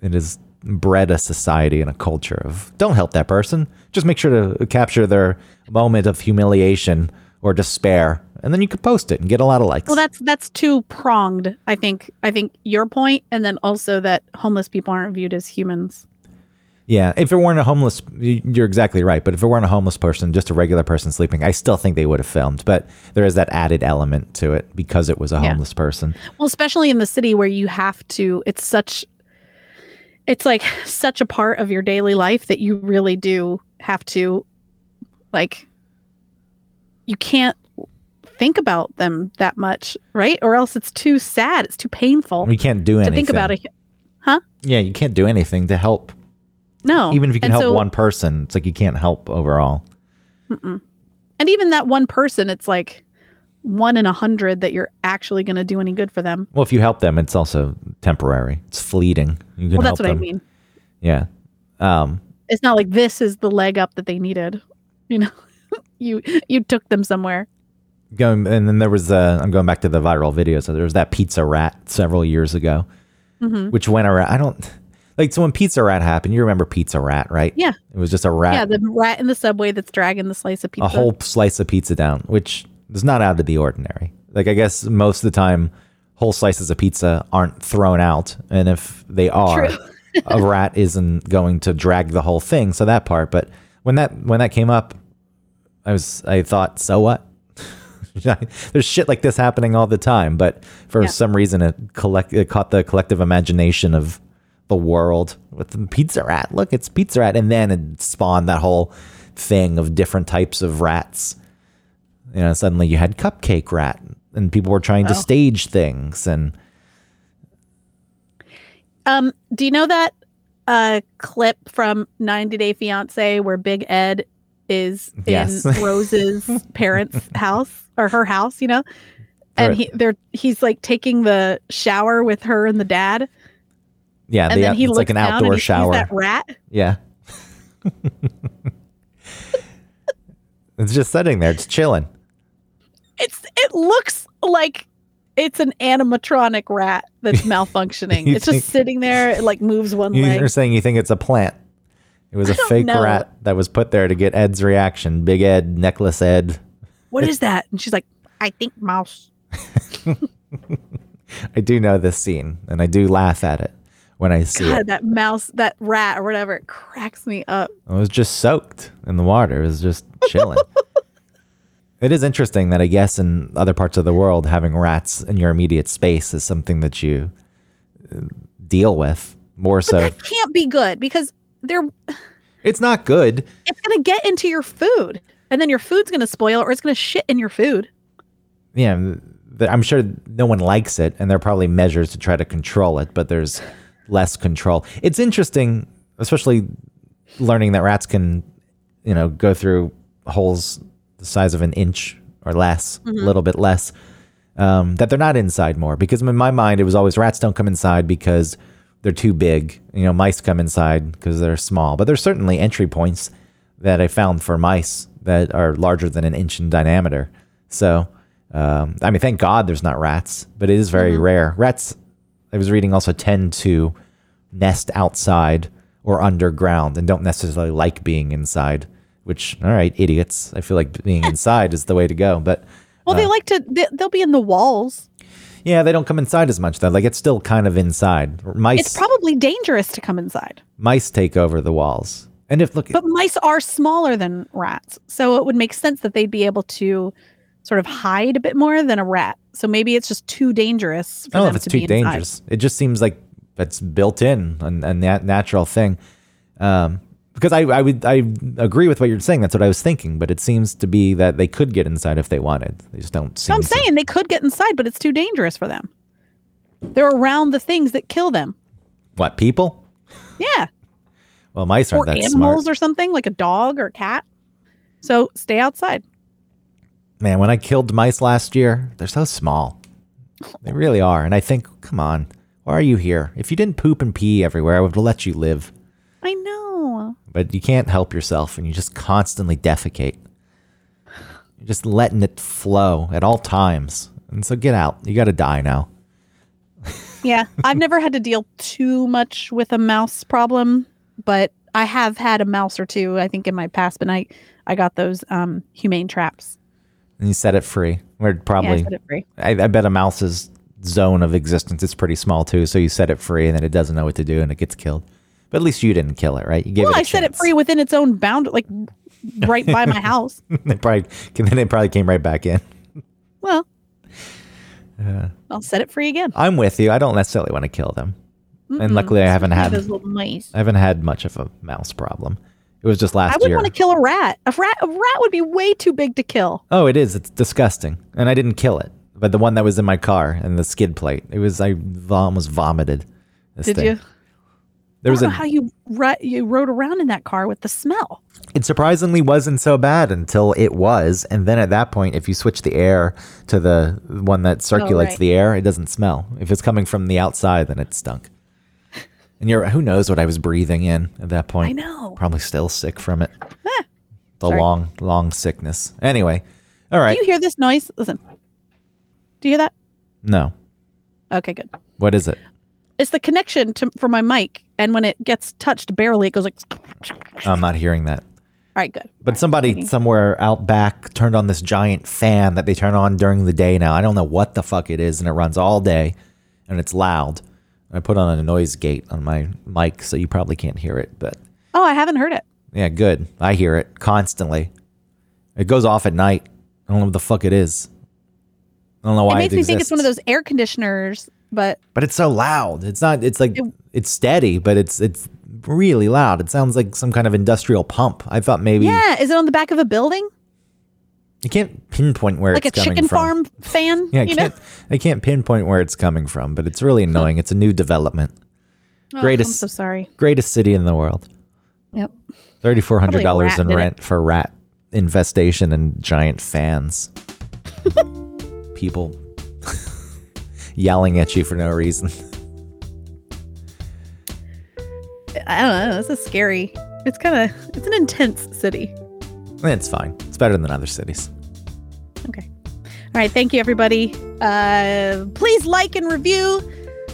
Speaker 1: It has bred a society and a culture of don't help that person. Just make sure to capture their moment of humiliation or despair, and then you could post it and get a lot of likes.
Speaker 2: Well, that's that's two pronged. I think. I think your point, and then also that homeless people aren't viewed as humans.
Speaker 1: Yeah, if it weren't a homeless, you're exactly right. But if it weren't a homeless person, just a regular person sleeping, I still think they would have filmed. But there is that added element to it because it was a
Speaker 2: Yeah.
Speaker 1: homeless person.
Speaker 2: Well, especially in the city where you have to. It's such. It's like such a part of your daily life that you really do have to, like. You can't think about them that much, right? Or else it's too sad. It's too painful
Speaker 1: We can't do anything.
Speaker 2: to think about it. Huh?
Speaker 1: Yeah, you can't do anything to help.
Speaker 2: No,
Speaker 1: Even if you can
Speaker 2: And
Speaker 1: help
Speaker 2: so-
Speaker 1: one person, it's like you can't help overall.
Speaker 2: Mm-mm. And even that one person, it's like one in a hundred that you're actually going to do any good for them.
Speaker 1: Well, if you help them, it's also temporary. It's fleeting. You can
Speaker 2: Well, that's what
Speaker 1: them.
Speaker 2: I mean.
Speaker 1: Yeah. Um,
Speaker 2: It's not like this is the leg up that they needed. You know, you you took them somewhere.
Speaker 1: going and then there was uh, I'm going back to the viral video. So there was that pizza rat several years ago,
Speaker 2: Mhm.
Speaker 1: which went around. I don't. Like so when Pizza Rat happened, you remember Pizza Rat, right?
Speaker 2: Yeah.
Speaker 1: It was just a rat,
Speaker 2: Yeah, the rat in the subway that's dragging the slice of pizza.
Speaker 1: a whole slice of pizza down, which is not out of the ordinary. Like I guess most of the time, whole slices of pizza aren't thrown out, and if they are, a rat isn't going to drag the whole thing. So that part, but when that when that came up, I was I thought, so what? There's shit like this happening all the time, but for
Speaker 2: Yeah.
Speaker 1: some reason it collect it caught the collective imagination of the world with the pizza rat. Look, it's pizza rat, and then it spawned that whole thing of different types of rats. You know, suddenly you had cupcake rat, and people were trying to
Speaker 2: Oh.
Speaker 1: stage things, and
Speaker 2: Um, do you know that uh clip from 90 Day Fiance where Big Ed is
Speaker 1: Yes.
Speaker 2: in Rose's parents' house or her house, you know? And he they're he's like taking the shower with her and the dad.
Speaker 1: Yeah,
Speaker 2: And
Speaker 1: the,
Speaker 2: then he
Speaker 1: it's
Speaker 2: looks
Speaker 1: like an outdoor shower.
Speaker 2: that rat.
Speaker 1: Yeah. it's just sitting there. It's chilling.
Speaker 2: It's it looks like it's an animatronic rat that's malfunctioning. It's
Speaker 1: think-
Speaker 2: just sitting there, it like moves one leg.
Speaker 1: You're saying you think it's a plant. It was a fake
Speaker 2: know.
Speaker 1: rat that was put there to get Ed's reaction. Big Ed, necklace Ed.
Speaker 2: What is that? And she's like, I think mouse.
Speaker 1: I do know this scene and I do laugh at it when I see
Speaker 2: God,
Speaker 1: it.
Speaker 2: that mouse, that rat or whatever, it cracks me up.
Speaker 1: It was just soaked in the water. It was just chilling. it is interesting that I guess in other parts of the world, having rats in your immediate space is something that you uh, deal with more so.
Speaker 2: That can't be good because they're
Speaker 1: It's not good.
Speaker 2: it's gonna get into your food. And then your food's gonna spoil or it's gonna shit in your food.
Speaker 1: yeah, I'm sure no one likes it, and there are probably measures to try to control it, but there's less control. It's interesting, especially learning that rats can, you know, go through holes the size of an inch or less, a little bit less. Um, that they're not inside more because in my mind it was always rats don't come inside because they're too big. You know, mice come inside because they're small, but there's certainly entry points that I found for mice that are larger than an inch in diameter. So, um, I mean, thank God there's not rats, but it is very rare. Rats, I was reading, also tend to nest outside or underground and don't necessarily like being inside. Which, all right, idiots. I feel like being inside is the way to go. But
Speaker 2: Well, they uh, like to they, they'll be in the walls.
Speaker 1: yeah, they don't come inside as much though. Like it's still kind of inside. Mice,
Speaker 2: It's probably dangerous to come inside.
Speaker 1: mice take over the walls. And if look,
Speaker 2: But mice are smaller than rats. So it would make sense that they'd be able to sort of hide a bit more than a rat. So maybe it's just too dangerous for
Speaker 1: I don't know if it's
Speaker 2: to
Speaker 1: too
Speaker 2: inside.
Speaker 1: dangerous. It just seems like it's built in and a nat- natural thing. Um, because I, I would I agree with what you're saying. That's what I was thinking. But it seems to be that they could get inside if they wanted. They just don't.
Speaker 2: So
Speaker 1: Seem
Speaker 2: I'm
Speaker 1: to.
Speaker 2: saying they could get inside, but it's too dangerous for them. They're around the things that kill them.
Speaker 1: what people?
Speaker 2: Yeah.
Speaker 1: Well, mice aren't
Speaker 2: or
Speaker 1: that
Speaker 2: animals
Speaker 1: smart.
Speaker 2: or something like a dog or a cat. So stay outside.
Speaker 1: Man, when I killed mice last year, they're so small. They really are. And I think, come on, why are you here? If you didn't poop and pee everywhere, I would have let you live.
Speaker 2: I know.
Speaker 1: but you can't help yourself and you just constantly defecate. You're just letting it flow at all times. And so get out. You got to die now.
Speaker 2: Yeah, I've never had to deal too much with a mouse problem, but I have had a mouse or two, I think, in my past. But I, I got those um, humane traps.
Speaker 1: And you set it free. We're
Speaker 2: Yeah, I
Speaker 1: probably,
Speaker 2: set it free.
Speaker 1: I, I bet a mouse's zone of existence is pretty small too. So you set it free and then it doesn't know what to do and it gets killed. But at least you didn't kill it, right? You gave
Speaker 2: Well,
Speaker 1: it
Speaker 2: I set it free within its own bound, like right by my house.
Speaker 1: they probably, then it probably came right back in.
Speaker 2: Well, I'll set it free again.
Speaker 1: I'm with you. I don't necessarily want to kill them. And luckily I haven't had,
Speaker 2: those little mice.
Speaker 1: I haven't had much of a mouse problem. It was just last year.
Speaker 2: I would
Speaker 1: year.
Speaker 2: want to kill a rat. A rat, a rat would be way too big to kill.
Speaker 1: Oh, it is. It's disgusting. And I didn't kill it. But the one that was in my car and the skid plate, it was, I almost vomited.
Speaker 2: Did
Speaker 1: thing.
Speaker 2: you?
Speaker 1: There
Speaker 2: I
Speaker 1: was
Speaker 2: don't
Speaker 1: a,
Speaker 2: know how you ri- you rode around in that car with the smell.
Speaker 1: it surprisingly wasn't so bad until it was. And then at that point, if you switch the air to the one that oh, circulates
Speaker 2: Oh, right.
Speaker 1: the air, it doesn't smell. If it's coming from the outside, then it stunk. And you're, who knows what I was breathing in at that point?
Speaker 2: I know.
Speaker 1: Probably still sick from it.
Speaker 2: Ah,
Speaker 1: The
Speaker 2: Sorry.
Speaker 1: long, long sickness. Anyway. All right.
Speaker 2: Do you hear this noise? Listen. Do you hear that?
Speaker 1: no.
Speaker 2: Okay, good.
Speaker 1: What is it?
Speaker 2: It's the connection to for my mic, and when it gets touched barely, it goes like.
Speaker 1: I'm not hearing that.
Speaker 2: All right, good.
Speaker 1: But somebody somewhere out back turned on this giant fan that they turn on during the day now. I don't know what the fuck it is, and it runs all day, and it's loud. I put on a noise gate on my mic, so you probably can't hear it. But
Speaker 2: Oh, I haven't heard it.
Speaker 1: yeah, good. I hear it constantly. It goes off at night. I don't know what the fuck it is. I don't know why
Speaker 2: it makes
Speaker 1: it
Speaker 2: me think it's one of those air conditioners, but
Speaker 1: But it's so loud. It's not. It's like
Speaker 2: It-
Speaker 1: it's steady, but it's it's really loud. It sounds like some kind of industrial pump. I thought maybe
Speaker 2: yeah, is it on the back of a building
Speaker 1: you can't pinpoint where
Speaker 2: like a
Speaker 1: it's coming
Speaker 2: chicken
Speaker 1: from.
Speaker 2: farm fan?
Speaker 1: Yeah, I
Speaker 2: you know.
Speaker 1: can't. I can't pinpoint where it's coming from, but it's really annoying. It's a new development.
Speaker 2: Oh,
Speaker 1: Greatest-
Speaker 2: I'm so sorry.
Speaker 1: Greatest city in the world.
Speaker 2: Yep.
Speaker 1: Thirty four hundred dollars in
Speaker 2: did it.
Speaker 1: rent for rat infestation and giant fans. People yelling at you for no reason.
Speaker 2: I don't know. This is scary. It's kind of it's an intense city.
Speaker 1: It's fine. It's better than other cities.
Speaker 2: Okay. All right. Thank you, everybody. Uh, please like and review.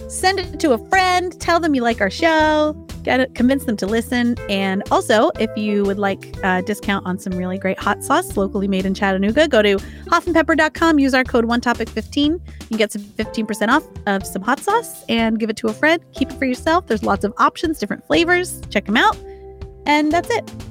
Speaker 2: Send it to a friend. Tell them you like our show. Get it, convince them to listen. And also, if you would like a discount on some really great hot sauce locally made in Chattanooga, go to hoffandpepper.com. Use our code OneTopic15. You get some 15% off of some hot sauce and give it to a friend. Keep it for yourself. There's lots of options, different flavors. Check them out. And that's it.